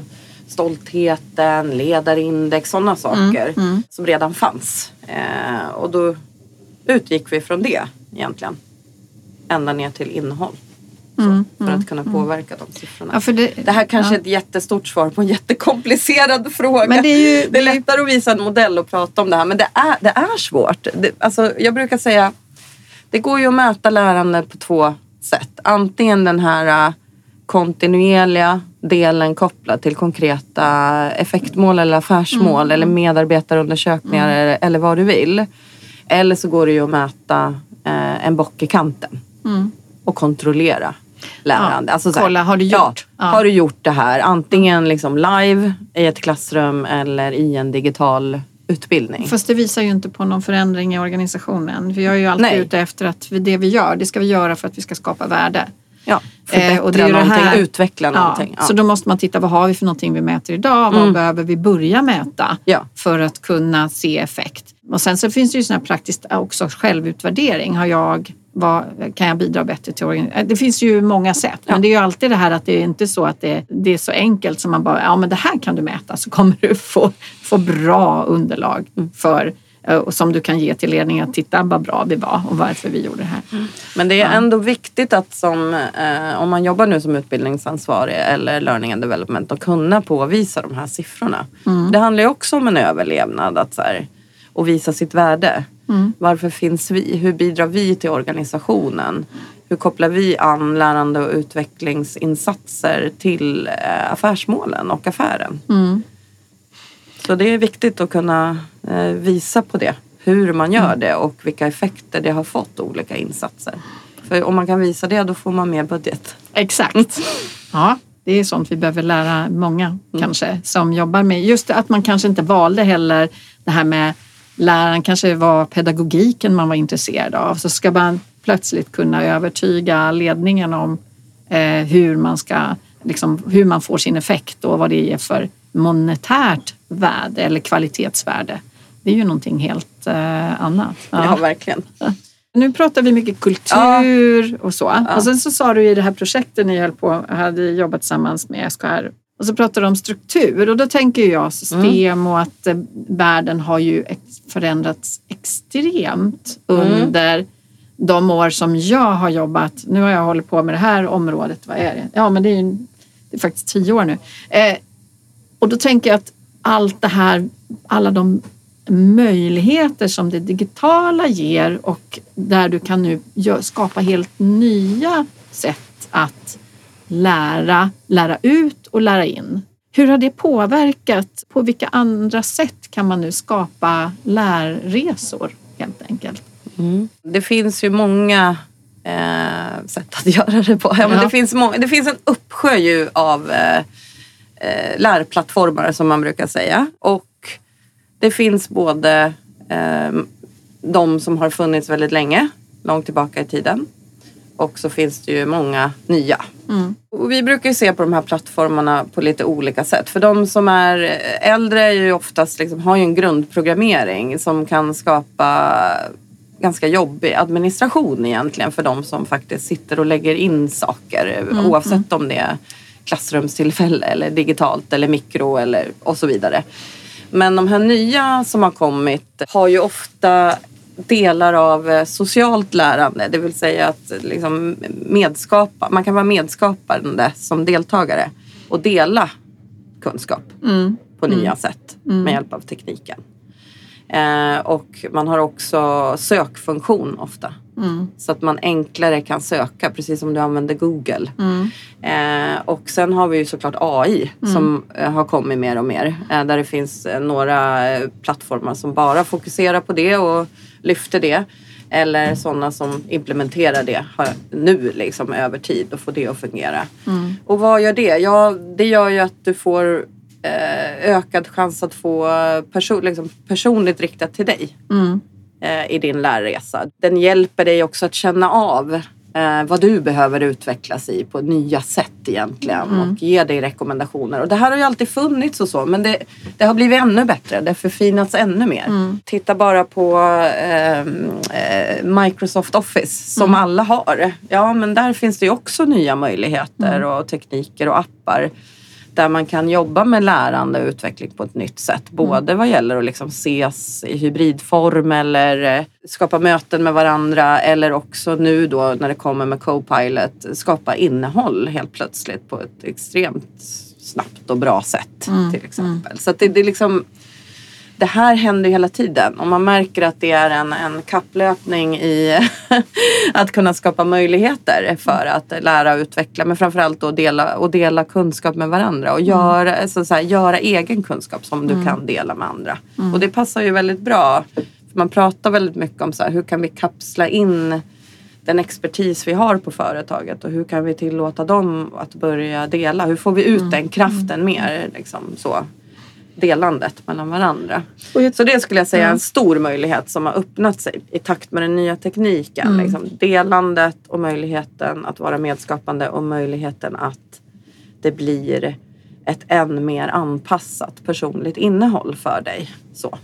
stoltheten, ledarindex, sådana mm, saker mm, mm. som redan fanns. Eh, och då utgick vi från det egentligen. Ända ner till innehåll. Mm, för mm, att kunna mm. påverka de siffrorna. Ja, det, det, här kanske ja. är ett jättestort svar på en jättekomplicerad fråga. Men det, är ju, det är lättare att visa en modell och prata om det här men det är, det är svårt. Det, alltså, jag brukar säga det går ju att mäta lärande på två sätt. Antingen den här kontinuerliga delen kopplad till konkreta effektmål eller affärsmål Mm. eller medarbetarundersökningar eller, eller vad du vill. Eller så går det ju att mäta eh, en bock i kanten Mm. och kontrollera lärande. Ja, Alltså här, kolla, har du Ja, gjort? Ja. Har du gjort det här antingen liksom live i ett klassrum eller i en digital utbildning? Fast det visar ju inte på någon förändring i organisationen. Vi är ju alltid Nej. ute efter att det vi gör, det ska vi göra för att vi ska skapa värde. Ja, förbättra Eh, och det är det någonting, här- utveckla någonting. Ja. Så då måste man titta, vad har vi för någonting vi mäter idag? Vad Mm. behöver vi börja mäta Ja. för att kunna se effekt? Och sen så finns det ju sådana här praktiskt också självutvärdering. Har jag, vad, kan jag bidra bättre till organisationen? Det finns ju många sätt, men det är ju alltid det här att det är inte så att det, det är så enkelt som man bara, ja men det här kan du mäta så kommer du få, få bra underlag Mm. för eh, och som du kan ge till ledningen att titta vad bra vi var och varför vi gjorde det här. Men det är ändå viktigt att som, eh, om man jobbar nu som utbildningsansvarig eller learning and development att kunna påvisa de här siffrorna. Mm. Det handlar ju också om en överlevnad att så här, och visa sitt värde. Mm. Varför finns vi? Hur bidrar vi till organisationen? Hur kopplar vi an lärande och utvecklingsinsatser till eh, affärsmålen och affären? Mm. Så det är viktigt att kunna eh, visa på det. Hur man gör Mm. det och vilka effekter det har fått olika insatser. För om man kan visa det då får man mer budget. Exakt. Ja, det är sånt vi behöver lära många kanske som jobbar med. Just att man kanske inte valde heller det här med läraren kanske var pedagogiken man var intresserad av. Så ska man plötsligt kunna övertyga ledningen om eh, hur man ska liksom, hur man får sin effekt och vad det ger för monetärt värde eller kvalitetsvärde. Det är ju någonting helt eh, annat. Ja, verkligen. Nu pratar vi mycket kultur och så. Och sen så sa du i det här projektet ni höll på, hade jobbat tillsammans med SKR. Och så pratade du om struktur och då tänker jag system och att eh, världen har ju förändrats extremt under de år som jag har jobbat. Nu har jag hållit på med det här området. Vad är det? Ja, men det är, ju, det är faktiskt tio år nu. Eh, och då tänker jag att allt det här, alla de möjligheter som det digitala ger och där du kan nu skapa helt nya sätt att lära, lära ut och lära in. Hur har det påverkat? På vilka andra sätt kan man nu skapa lärresor helt enkelt? Det finns ju många eh, sätt att göra det på. Ja, men Ja. det, finns må- det finns en uppsjö av eh, eh, lärplattformar som man brukar säga. Och det finns både eh, de som har funnits väldigt länge, långt tillbaka i tiden. Och så finns det ju många nya. Och vi brukar ju se på de här plattformarna på lite olika sätt. För de som är äldre är ju oftast liksom, har ju en grundprogrammering som kan skapa ganska jobbig administration egentligen för de som faktiskt sitter och lägger in saker oavsett om det är klassrumstillfälle eller digitalt eller mikro eller och så vidare. Men de här nya som har kommit har ju ofta delar av eh, socialt lärande, det vill säga att liksom medskapa, man kan vara medskapande som deltagare och dela kunskap på nya sätt med hjälp av tekniken. Eh, och man har också sökfunktion ofta. Så att man enklare kan söka, precis som du använder Google. Eh, och sen har vi ju såklart AI som eh, har kommit mer och mer. Eh, där det finns eh, några plattformar som bara fokuserar på det och lyfter det. Eller sådana som implementerar det nu liksom över tid och får det att fungera. Och vad gör det? Ja, det gör ju att du får eh, ökad chans att få person, liksom, personligt riktat till dig eh, i din lärresa. Den hjälper dig också att känna av eh, vad du behöver utvecklas i på nya sätt egentligen och ge dig rekommendationer. Och det här har ju alltid funnits och så men det, det har blivit ännu bättre. Det har förfinats ännu mer. Titta bara på ehm, eh, Microsoft Office som alla har. Ja men där finns det ju också nya möjligheter och tekniker och appar där man kan jobba med lärande och utveckling på ett nytt sätt. Både vad gäller att liksom ses i hybridform eller eh, skapa möten med varandra eller också nu då när det kommer med Copilot skapa innehåll helt plötsligt på ett extremt snabbt och bra sätt till exempel. Så det, det är liksom det här händer ju hela tiden och man märker att det är en, en kapplöpning i att kunna skapa möjligheter för att lära och utveckla men framförallt då dela, och dela kunskap med varandra och göra, mm. så, så här, göra egen kunskap som du mm. kan dela med andra. Mm. Och det passar ju väldigt bra. För man pratar väldigt mycket om så här, hur kan vi kapsla in den expertis vi har på företaget och hur kan vi tillåta dem att börja dela? Hur får vi ut mm. den kraften mm. mer? Liksom, så delandet mellan varandra. Så det skulle jag säga är en stor möjlighet som har öppnat sig i takt med den nya tekniken. Mm. Liksom delandet och möjligheten att vara medskapande och möjligheten att det blir ett än mer anpassat personligt innehåll för dig. Så.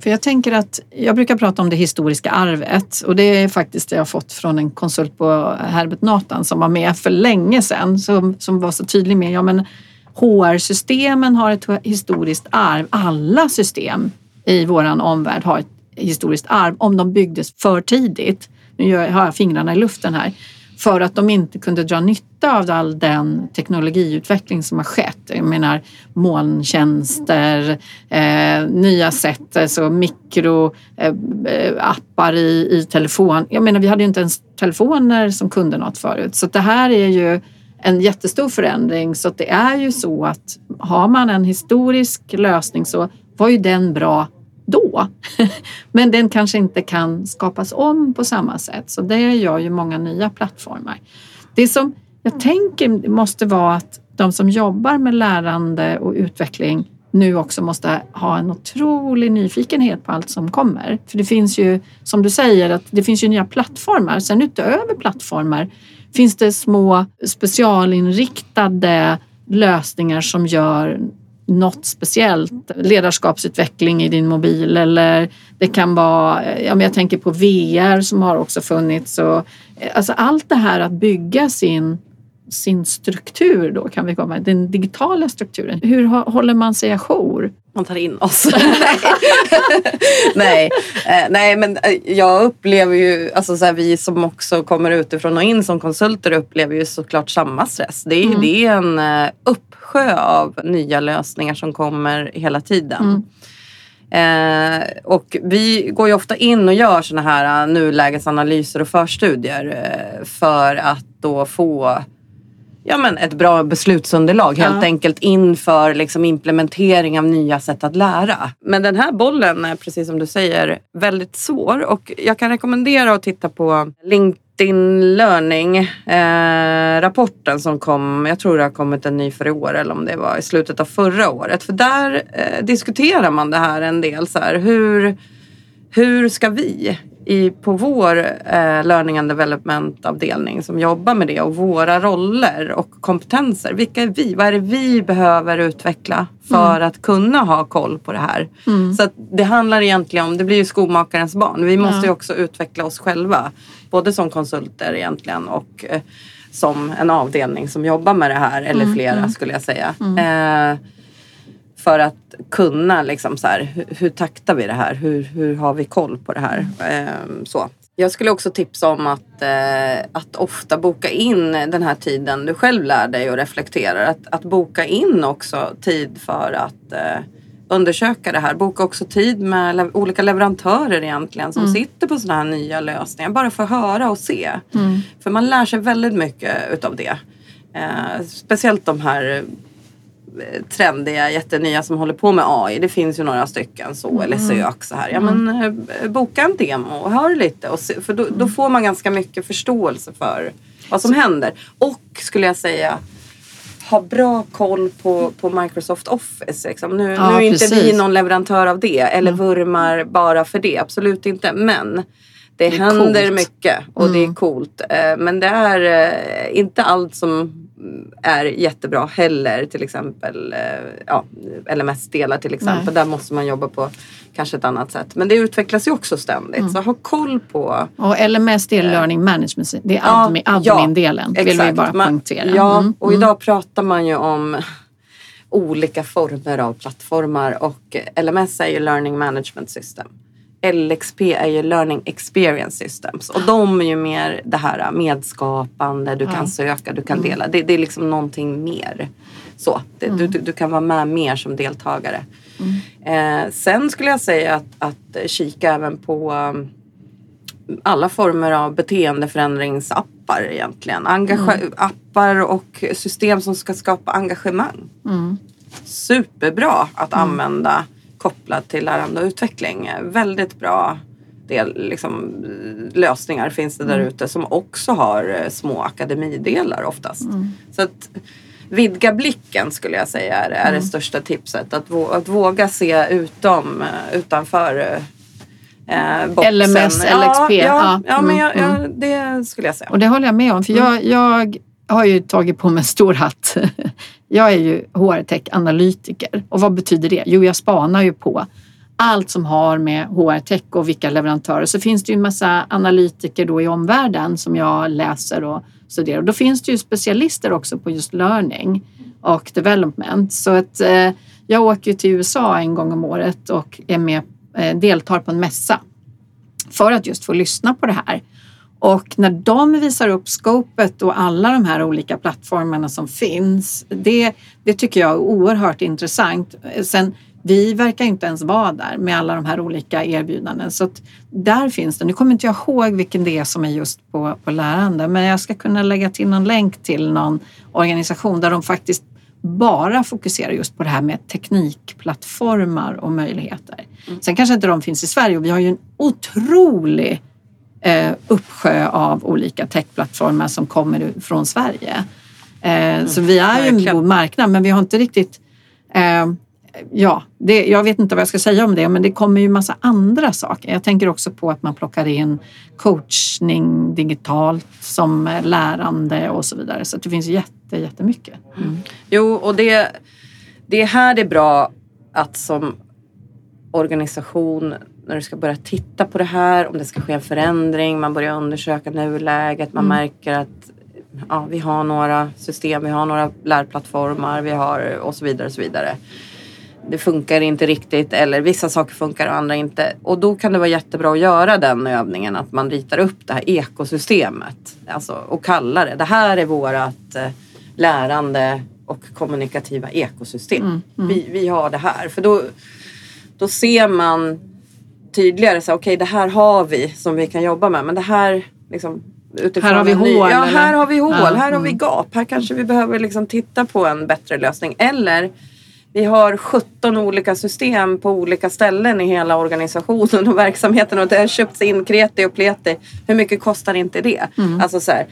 För jag tänker att jag brukar prata om det historiska arvet och det är faktiskt det jag fått från en konsult på Herbert Nathan som var med för länge sedan som, som var så tydlig med, ja men HR-systemen har ett historiskt arv. Alla system i våran omvärld har ett historiskt arv om de byggdes för tidigt. Nu har jag fingrarna i luften här. För att de inte kunde dra nytta av all den teknologiutveckling som har skett. Jag menar molntjänster, eh, nya sätt, alltså mikroappar eh, eh i, i telefon. Jag menar vi hade ju inte ens telefoner som kunde något förut. Så det här är ju en jättestor förändring. Så det är ju så att har man en historisk lösning så var ju den bra då. Men den kanske inte kan skapas om på samma sätt. Så det gör ju många nya plattformar. Det som jag tänker måste vara att de som jobbar med lärande och utveckling nu också måste ha en otrolig nyfikenhet på allt som kommer. För det finns ju, som du säger, att det finns ju nya plattformar. Sen utöver plattformar finns det små specialinriktade lösningar som gör något speciellt. Ledarskapsutveckling i din mobil eller det kan vara, eh, ja, men jag tänker på VR som har också funnits. Och, eh, alltså allt det här att bygga sin sin struktur då kan vi komma, den digitala strukturen. Hur håller man sig ajour? Man tar in oss. nej, eh, nej, men eh, jag upplever ju, alltså så här, vi som också kommer utifrån och in som konsulter upplever ju såklart samma stress. Det är, mm. det är en uh, uppsjö av nya lösningar som kommer hela tiden. Mm. Eh, och vi går ju ofta in och gör såna här nulägesanalyser och förstudier eh, för att då få ja, men ett bra beslutsunderlag helt ja. enkelt inför liksom implementering av nya sätt att lära. Men den här bollen är precis som du säger väldigt svår och jag kan rekommendera att titta på LinkedIn Learning eh, rapporten som kom, jag tror det har kommit en ny för i år eller om det var i slutet av förra året. För där eh, diskuterar man det här en del. Så här, hur, hur ska vi i, på vår eh, learning and development avdelning som jobbar med det och våra roller och kompetenser. Vilka är vi? Vad är det vi behöver utveckla för mm. att kunna ha koll på det här? Mm. Så det handlar egentligen om, det blir ju skomakarens barn. Vi måste ja. ju också utveckla oss själva. Både som konsulter egentligen och eh, som en avdelning som jobbar med det här. Eller mm. flera mm. skulle jag säga. Mm. Eh, för att kunna liksom så här, hur, hur taktar vi det här? Hur, hur har vi koll på det här? Eh, så. Jag skulle också tipsa om att, eh, att ofta boka in den här tiden du själv lär dig och reflekterar. Att, att boka in också tid för att eh, undersöka det här. Boka också tid med le olika leverantörer egentligen som mm. sitter på sådana här nya lösningar. Bara för att höra och se. Mm. För man lär sig väldigt mycket utav det. Eh, speciellt de här trendiga, jättenya som håller på med AI. Det finns ju några stycken så mm. eller sök så här. Ja men mm. eh, boka en demo och hör lite och se, för då, då, får man ganska mycket förståelse för vad som händer. Och skulle jag säga ha bra koll på, på Microsoft Office. Liksom. Nu, ja, nu är precis. inte vi någon leverantör av det eller vurmar bara för det. Absolut inte. Men det, det händer coolt. mycket och mm. det är mm. coolt. Eh, men det är eh, inte allt som är jättebra heller. Till exempel eh, ja, LMS-delar till exempel. Nej. Där måste man jobba på kanske ett annat sätt. Men det utvecklas ju också ständigt. Mm. Så ha koll på... Och LMS det är Learning Management. Det är admin, admin-delen. Ja, vill vi bara poängtera. Ja, mm. och idag pratar man ju om olika former av plattformar och LMS är ju Learning Management System. LXP är ju Learning Experience Systems och de är ju mer det här medskapande, du kan söka, du kan Mm. dela. Det, det är liksom någonting mer. Så, det, Mm. du, du, kan vara med mer som deltagare. Eh, sen skulle jag säga att, att kika även på um, alla former av beteendeförändringsappar egentligen. Engage- Mm. Appar och system som ska skapa engagemang. Mm. Superbra att använda kopplat till lärande och utveckling. Väldigt bra del, liksom, lösningar finns det där ute som också har eh, små akademidelar oftast. Så att vidga blicken skulle jag säga är, är det största tipset. Att, vå- att våga se utom, eh, utanför eh, boxen. LMS, ja, LXP, Ja, ja. ja, men jag, Mm, jag, det skulle jag säga. Och det håller jag med om, för jag, jag har ju tagit på mig en stor hatt. Jag är ju HR-tech-analytiker. Och vad betyder det? Jo, jag spanar ju på allt som har med HR-tech och vilka leverantörer. Så finns det ju en massa analytiker då i omvärlden som jag läser och studerar. Och då finns det ju specialister också på just learning och development. Så att, eh, jag åker ju till USA en gång om året och är med, eh, deltar på en mässa för att just få lyssna på det här. Och när de visar upp scopet och alla de här olika plattformarna som finns, det, det tycker jag är oerhört intressant. Sen, vi verkar inte ens vara där med alla de här olika erbjudanden. Så där finns det. Nu kommer inte jag ihåg vilken det är som är just på, på lärande, men jag ska kunna lägga till någon länk till någon organisation där de faktiskt bara fokuserar just på det här med teknikplattformar och möjligheter. Sen kanske inte de finns i Sverige och vi har ju en otrolig uppsjö av olika techplattformar som kommer från Sverige. Eh, så vi är ju en god marknad men vi har inte riktigt eh, Ja, det, jag vet inte vad jag ska säga om det men det kommer ju massa andra saker. Jag tänker också på att man plockar in coachning digitalt som eh, lärande och så vidare. Så det finns jätte, jättemycket. Mm. Jo, och det, det är här det är bra att som organisation när du ska börja titta på det här, om det ska ske en förändring, man börjar undersöka nuläget, man märker att ja, vi har några system, vi har några lärplattformar, vi har och så vidare och så vidare. Det funkar inte riktigt eller vissa saker funkar och andra inte. Och då kan det vara jättebra att göra den övningen att man ritar upp det här ekosystemet. Alltså, och kallar det, det här är vårat eh, lärande och kommunikativa ekosystem. Vi, vi har det här. För då, då ser man tydligare okej det här har vi som vi kan jobba med. Men det här liksom utifrån Här har vi en ny- hål, Ja, eller? här har vi hål. Ja, här har vi mm. gap. Här kanske vi behöver liksom titta på en bättre lösning. Eller vi har 17 olika system på olika ställen i hela organisationen och verksamheten och det har köpts in kreti och pleti. Hur mycket kostar inte det? Mm. Alltså så här,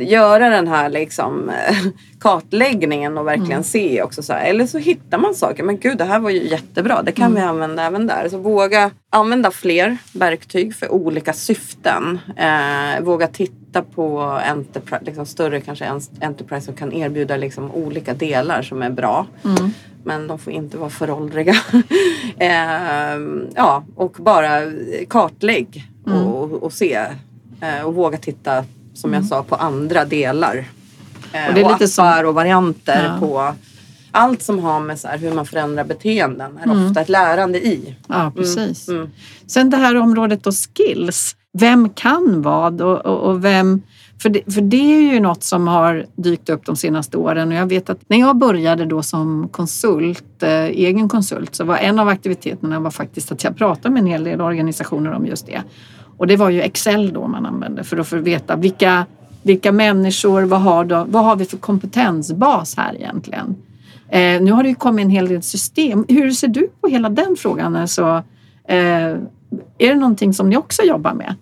göra den här liksom eh, kartläggningen och verkligen Mm. se också så här. Eller så hittar man saker. Men gud, det här var ju jättebra. Det kan Mm. vi använda även där. Så våga använda fler verktyg för olika syften. Eh, våga titta på enterprise, liksom större kanske en- enterprise som kan erbjuda liksom olika delar som är bra. Mm. Men de får inte vara föråldriga. eh, ja, och bara kartlägg Mm. och, och se. Eh, och våga titta, som jag sa, på andra delar. Eh, Mm. Och det är lite som- appar och varianter Ja. på allt som har med så hur man förändrar beteenden är Mm. ofta ett lärande i. Ja, precis. Mm. Sen det här området och skills. Vem kan vad och, och, och vem... För det, för det är ju något som har dykt upp de senaste åren och jag vet att när jag började då som konsult, eh, egen konsult, så var en av aktiviteterna var faktiskt att jag pratade med en hel del organisationer om just det. Och det var ju Excel då man använde för att få veta vilka, vilka människor, vad har, de, vad har vi för kompetensbas här egentligen? Eh, nu har det ju kommit en hel del system. Hur ser du på hela den frågan? Alltså, eh, är det någonting som ni också jobbar med?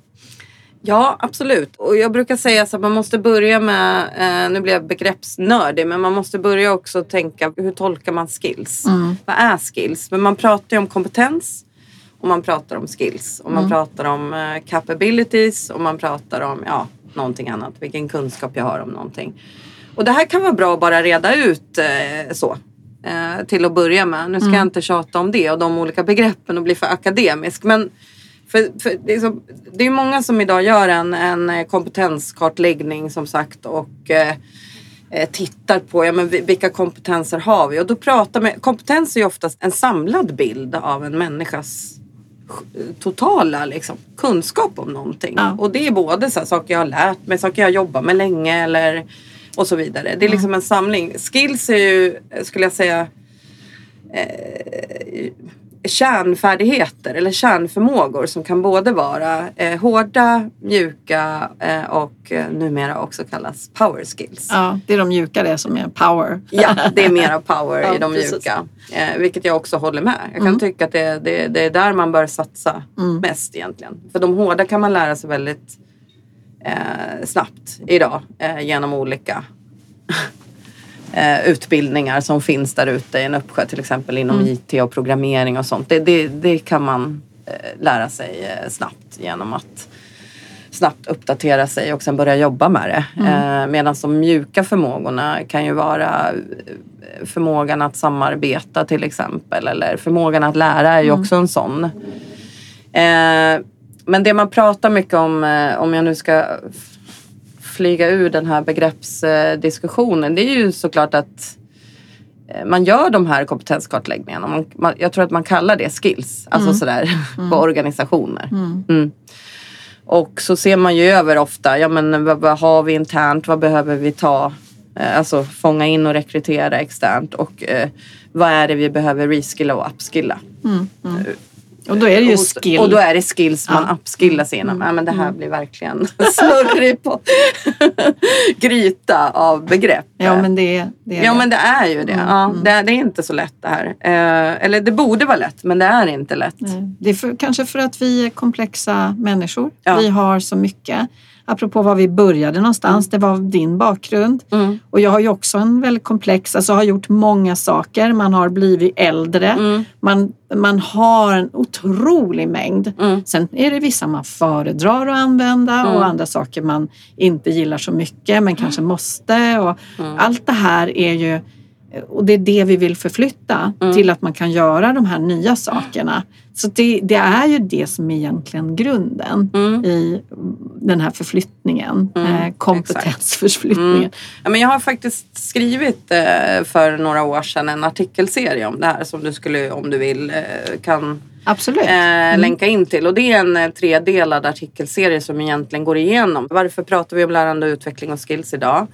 Ja, absolut. Och jag brukar säga så att man måste börja med, eh, nu blir jag begreppsnördig, men man måste börja också tänka hur tolkar man skills? Mm. Vad är skills? Men man pratar ju om kompetens och man pratar om skills och man pratar om eh, capabilities och man pratar om ja, någonting annat, vilken kunskap jag har om någonting. Och det här kan vara bra att bara reda ut eh, så. Eh, till att börja med. Nu ska jag inte tjata om det och de olika begreppen och bli för akademisk. Men för, för det, är så, det är många som idag gör en, en eh, kompetenskartläggning som sagt och eh, eh, tittar på ja, men vi- vilka kompetenser har vi. Och då pratar med, kompetens är ju oftast en samlad bild av en människas totala liksom, kunskap om någonting. Ja. Och det är både så här, saker jag har lärt mig, saker jag har jobbat med länge eller och så vidare. Det är liksom en samling. Skills är ju, skulle jag säga, eh, kärnfärdigheter eller kärnförmågor som kan både vara eh, hårda, mjuka eh, och eh, numera också kallas power skills. Ja, det är de mjuka det som är power. Ja, det är mera power Ja, i de precis. mjuka. Eh, vilket jag också håller med. Jag kan Mm. tycka att det, det, det är där man bör satsa Mm. mest egentligen. För de hårda kan man lära sig väldigt eh, snabbt idag eh, genom olika eh, utbildningar som finns där ute i en uppsjö. Till exempel inom Mm. IT och programmering och sånt. Det, det, det kan man eh, lära sig eh, snabbt genom att snabbt uppdatera sig och sen börja jobba med det. Mm. Eh, Medan de mjuka förmågorna kan ju vara eh, förmågan att samarbeta till exempel eller förmågan att lära är ju Mm. också en sån. Eh, men det man pratar mycket om, eh, om jag nu ska flyga ur den här begreppsdiskussionen, det är ju såklart att eh, man gör de här kompetenskartläggningarna. Man, man, jag tror att man kallar det skills, alltså Mm. sådär på organisationer. Mm. Mm. Och så ser man ju över ofta, ja men vad, vad har vi internt, vad behöver vi ta, eh, alltså fånga in och rekrytera externt och eh, vad är det vi behöver reskilla och upskilla. Och då är det ju och, skill. och då är det skills man Ja. upskillar sig inom. Mm. Ja, men det här Mm. blir verkligen snurrig på gryta av begrepp. Ja men det, det är Ja det. men det är ju det. Mm, Ja, mm. det, det är inte så lätt det här. Eh, eller det borde vara lätt men det är inte lätt. Nej. Det är för, kanske för att vi är komplexa människor. Ja. Vi har så mycket. Apropå var vi började någonstans, det var din bakgrund. Mm. Och jag har ju också en väldigt komplex, alltså har gjort många saker. Man har blivit äldre. Mm. Man, man har en otrolig mängd. Mm. Sen är det vissa man föredrar att använda Mm. och andra saker man inte gillar så mycket men kanske måste. Och Mm. Allt det här är ju och det är det vi vill förflytta Mm. till att man kan göra de här nya sakerna. Så det, det är ju det som är egentligen grunden Mm. i den här förflyttningen, Mm, eh, kompetensförflyttningen. Mm. Ja, men jag har faktiskt skrivit eh, för några år sedan en artikelserie om det här som du skulle, om du vill, eh, kan Absolut. eh, länka in till. Och det är en eh, tredelad artikelserie som egentligen går igenom varför pratar vi om lärande och utveckling och skills idag?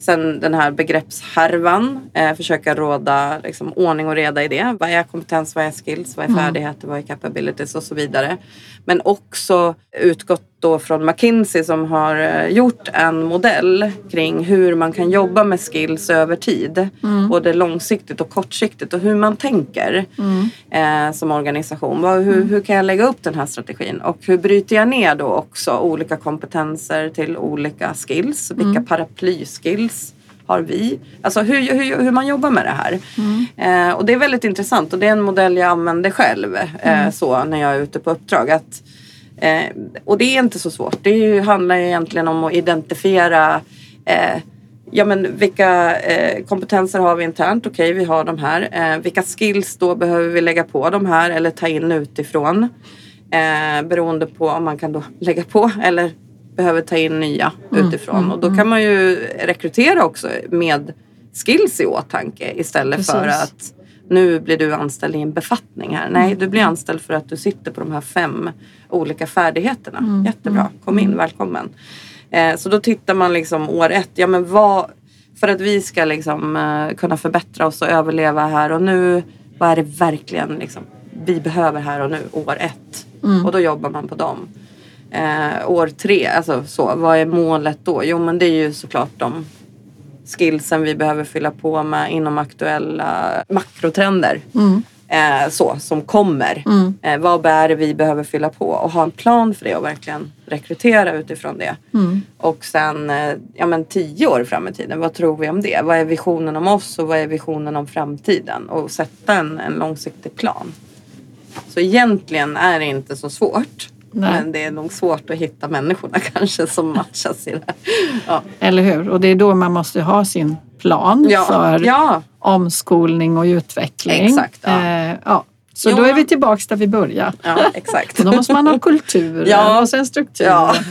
Sen den här begreppshärvan, eh, försöka råda liksom, ordning och reda i det. Vad är kompetens, vad är skills, vad är Mm. färdigheter, vad är capabilities och så vidare. Men också utgått då från McKinsey som har eh, gjort en modell kring hur man kan jobba med skills över tid. Mm. Både långsiktigt och kortsiktigt och hur man tänker Mm. eh, som organisation. Vad, hur, hur kan jag lägga upp den här strategin? Och hur bryter jag ner då också olika kompetenser till olika skills? Vilka Mm. Paraplyskills har vi? Alltså hur, hur, hur man jobbar med det här. Mm. Eh, och det är väldigt intressant och det är en modell jag använder själv eh, så när jag är ute på uppdrag. Att, eh, och det är inte så svårt. Det ju, handlar ju egentligen om att identifiera eh, Ja men vilka eh, kompetenser har vi internt? Okej, vi har de här. Eh, vilka skills då behöver vi lägga på de här eller ta in utifrån? Eh, beroende på om man kan då lägga på eller behöver ta in nya Mm, utifrån. mm, och då mm. kan man ju rekrytera också med skills i åtanke istället för Precis. att nu blir du anställd i en befattning här. Nej, du blir anställd för att du sitter på de här fem olika färdigheterna. Mm, Jättebra, kom in, välkommen. Eh, så då tittar man liksom år ett, ja men vad, för att vi ska liksom eh, kunna förbättra oss och överleva här och nu, vad är det verkligen liksom vi behöver här och nu, år ett. Mm. Och då jobbar man på dem. Eh, år tre, alltså så, vad är målet då? Jo men det är ju såklart de skillsen vi behöver fylla på med inom aktuella makrotrender. Mm. Eh, så, som kommer. Mm. Eh, vad är det vi behöver fylla på och ha en plan för det och verkligen rekrytera utifrån det. Mm. Och sen eh, ja, men tio år fram i tiden, vad tror vi om det? Vad är visionen om oss och vad är visionen om framtiden? Och sätta en, en långsiktig plan. Så egentligen är det inte så svårt. Nej. Men det är nog svårt att hitta människorna kanske som matchas i det. Ja, Eller hur? Och det är då man måste ha sin plan ja, för ja omskolning och utveckling. Exakt, ja. Eh, ja. Så Jo. då är vi tillbaks där vi började. ja, exakt. Och då måste man ha kultur Ja. och sen struktur. Ja.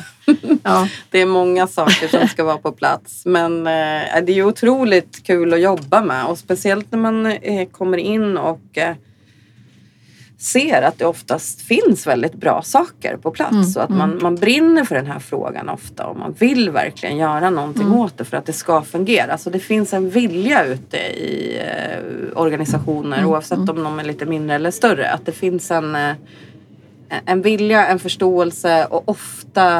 Ja. Det är många saker som ska vara på plats. Men eh, det är otroligt kul att jobba med. Och speciellt när man eh, kommer in och eh, ser att det oftast finns väldigt bra saker på plats Mm, och att man, man brinner för den här frågan ofta och man vill verkligen göra någonting Mm. åt det för att det ska fungera. Så det finns en vilja ute i eh, organisationer Mm, oavsett om de är lite mindre eller större. Att det finns en, eh, en vilja, en förståelse och ofta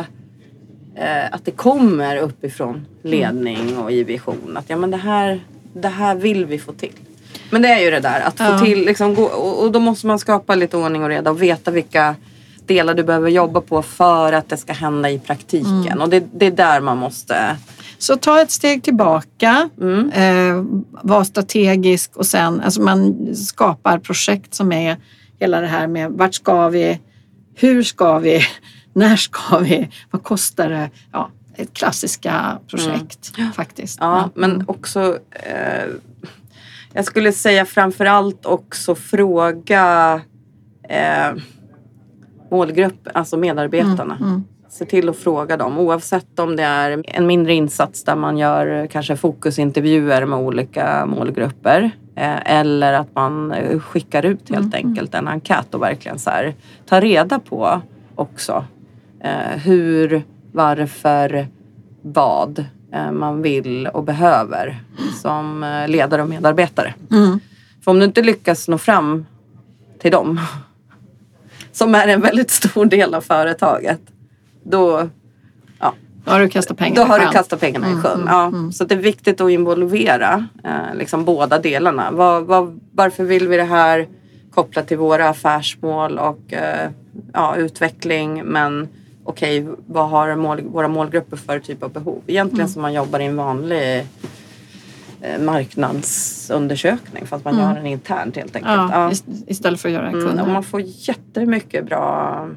eh, att det kommer uppifrån ledning och i vision. Att ja men det här, det här vill vi få till. Men det är ju det där att få Ja. till, liksom, gå, och, då måste man skapa lite ordning och reda och veta vilka delar du behöver jobba på för att det ska hända i praktiken. Mm. Och det, det är där man måste... Så ta ett steg tillbaka, Mm. eh, var strategisk och sen alltså man skapar projekt som är hela det här med vart ska vi, hur ska vi, när ska vi, vad kostar det? Ja, ett klassiska projekt faktiskt. Mm. Ja, men också... Eh, jag skulle säga framförallt också fråga eh, målgruppen, alltså medarbetarna. Mm. Se till att fråga dem oavsett om det är en mindre insats där man gör kanske fokusintervjuer med olika målgrupper. Eh, eller att man eh, skickar ut helt enkelt en enkät och verkligen så här, tar reda på också eh, hur, varför, vad man vill och behöver som eh, ledare och medarbetare. Mm. För om du inte lyckas nå fram till dem som är en väldigt stor del av företaget då, ja, Då har du kastat pengar då har du kastat pengarna Mm, i sjön. Ja, Så det är viktigt att involvera eh, liksom båda delarna. Vad, vad, varför vill vi det här kopplat till våra affärsmål och eh, ja, utveckling. Men okej, vad har mål, våra målgrupper för typ av behov? Egentligen Mm. som man jobbar i en vanlig eh, marknadsundersökning fast man gör den internt helt enkelt. Ja, Ja. ist- istället för att göra en Mm, kund. och man får jättemycket bra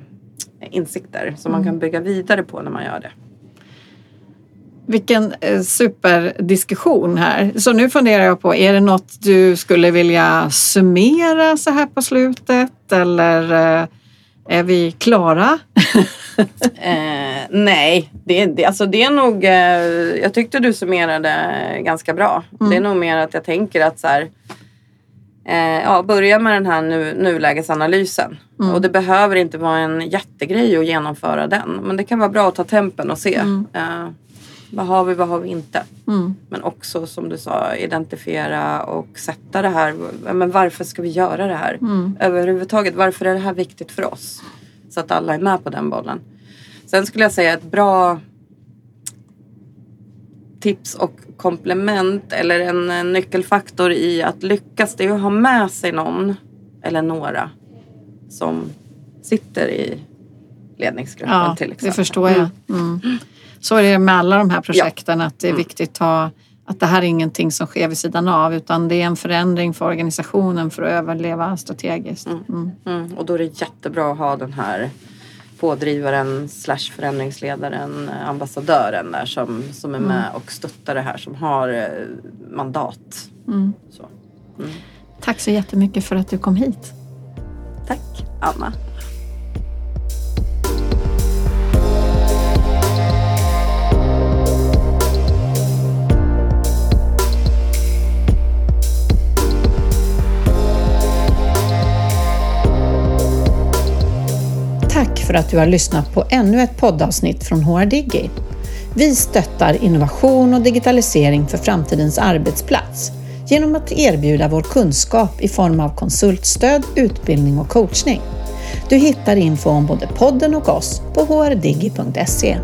insikter som man kan bygga vidare på när man gör det. Vilken eh, superdiskussion här. Så nu funderar jag på, är det något du skulle vilja summera så här på slutet? Eller eh, är vi klara? Eh, nej, det, det, alltså det är nog... Eh, jag tyckte du summerade ganska bra. Det är nog mer att jag tänker att så här, eh, ja, börja med den här nu, nulägesanalysen. Och det behöver inte vara en jättegrej att genomföra den. Men det kan vara bra att ta tempen och se. Eh, vad har vi, vad har vi inte? Mm. Men också som du sa, identifiera och sätta det här. Men varför ska vi göra det här? Mm. Överhuvudtaget, varför är det här viktigt för oss? Så att alla är med på den bollen. Sen skulle jag säga ett bra tips och komplement eller en, nyckelfaktor i att lyckas det är att ha med sig någon eller några som sitter i ledningsgruppen Ja, till exempel. det förstår jag. Mm. Så är det med alla de här projekten att det är viktigt att ha att det här är ingenting som sker vid sidan av utan det är en förändring för organisationen för att överleva strategiskt. Mm. Mm, och då är det jättebra att ha den här pådrivaren slash förändringsledaren, eh, ambassadören där som, som är med och stöttar det här, som har eh, mandat. Mm. Så. Tack så jättemycket för att du kom hit. Tack Anna. För att du har lyssnat på ännu ett poddavsnitt från HR Digi. Vi stöttar innovation och digitalisering för framtidens arbetsplats genom att erbjuda vår kunskap i form av konsultstöd, utbildning och coachning. Du hittar info om både podden och oss på hrdigi.se.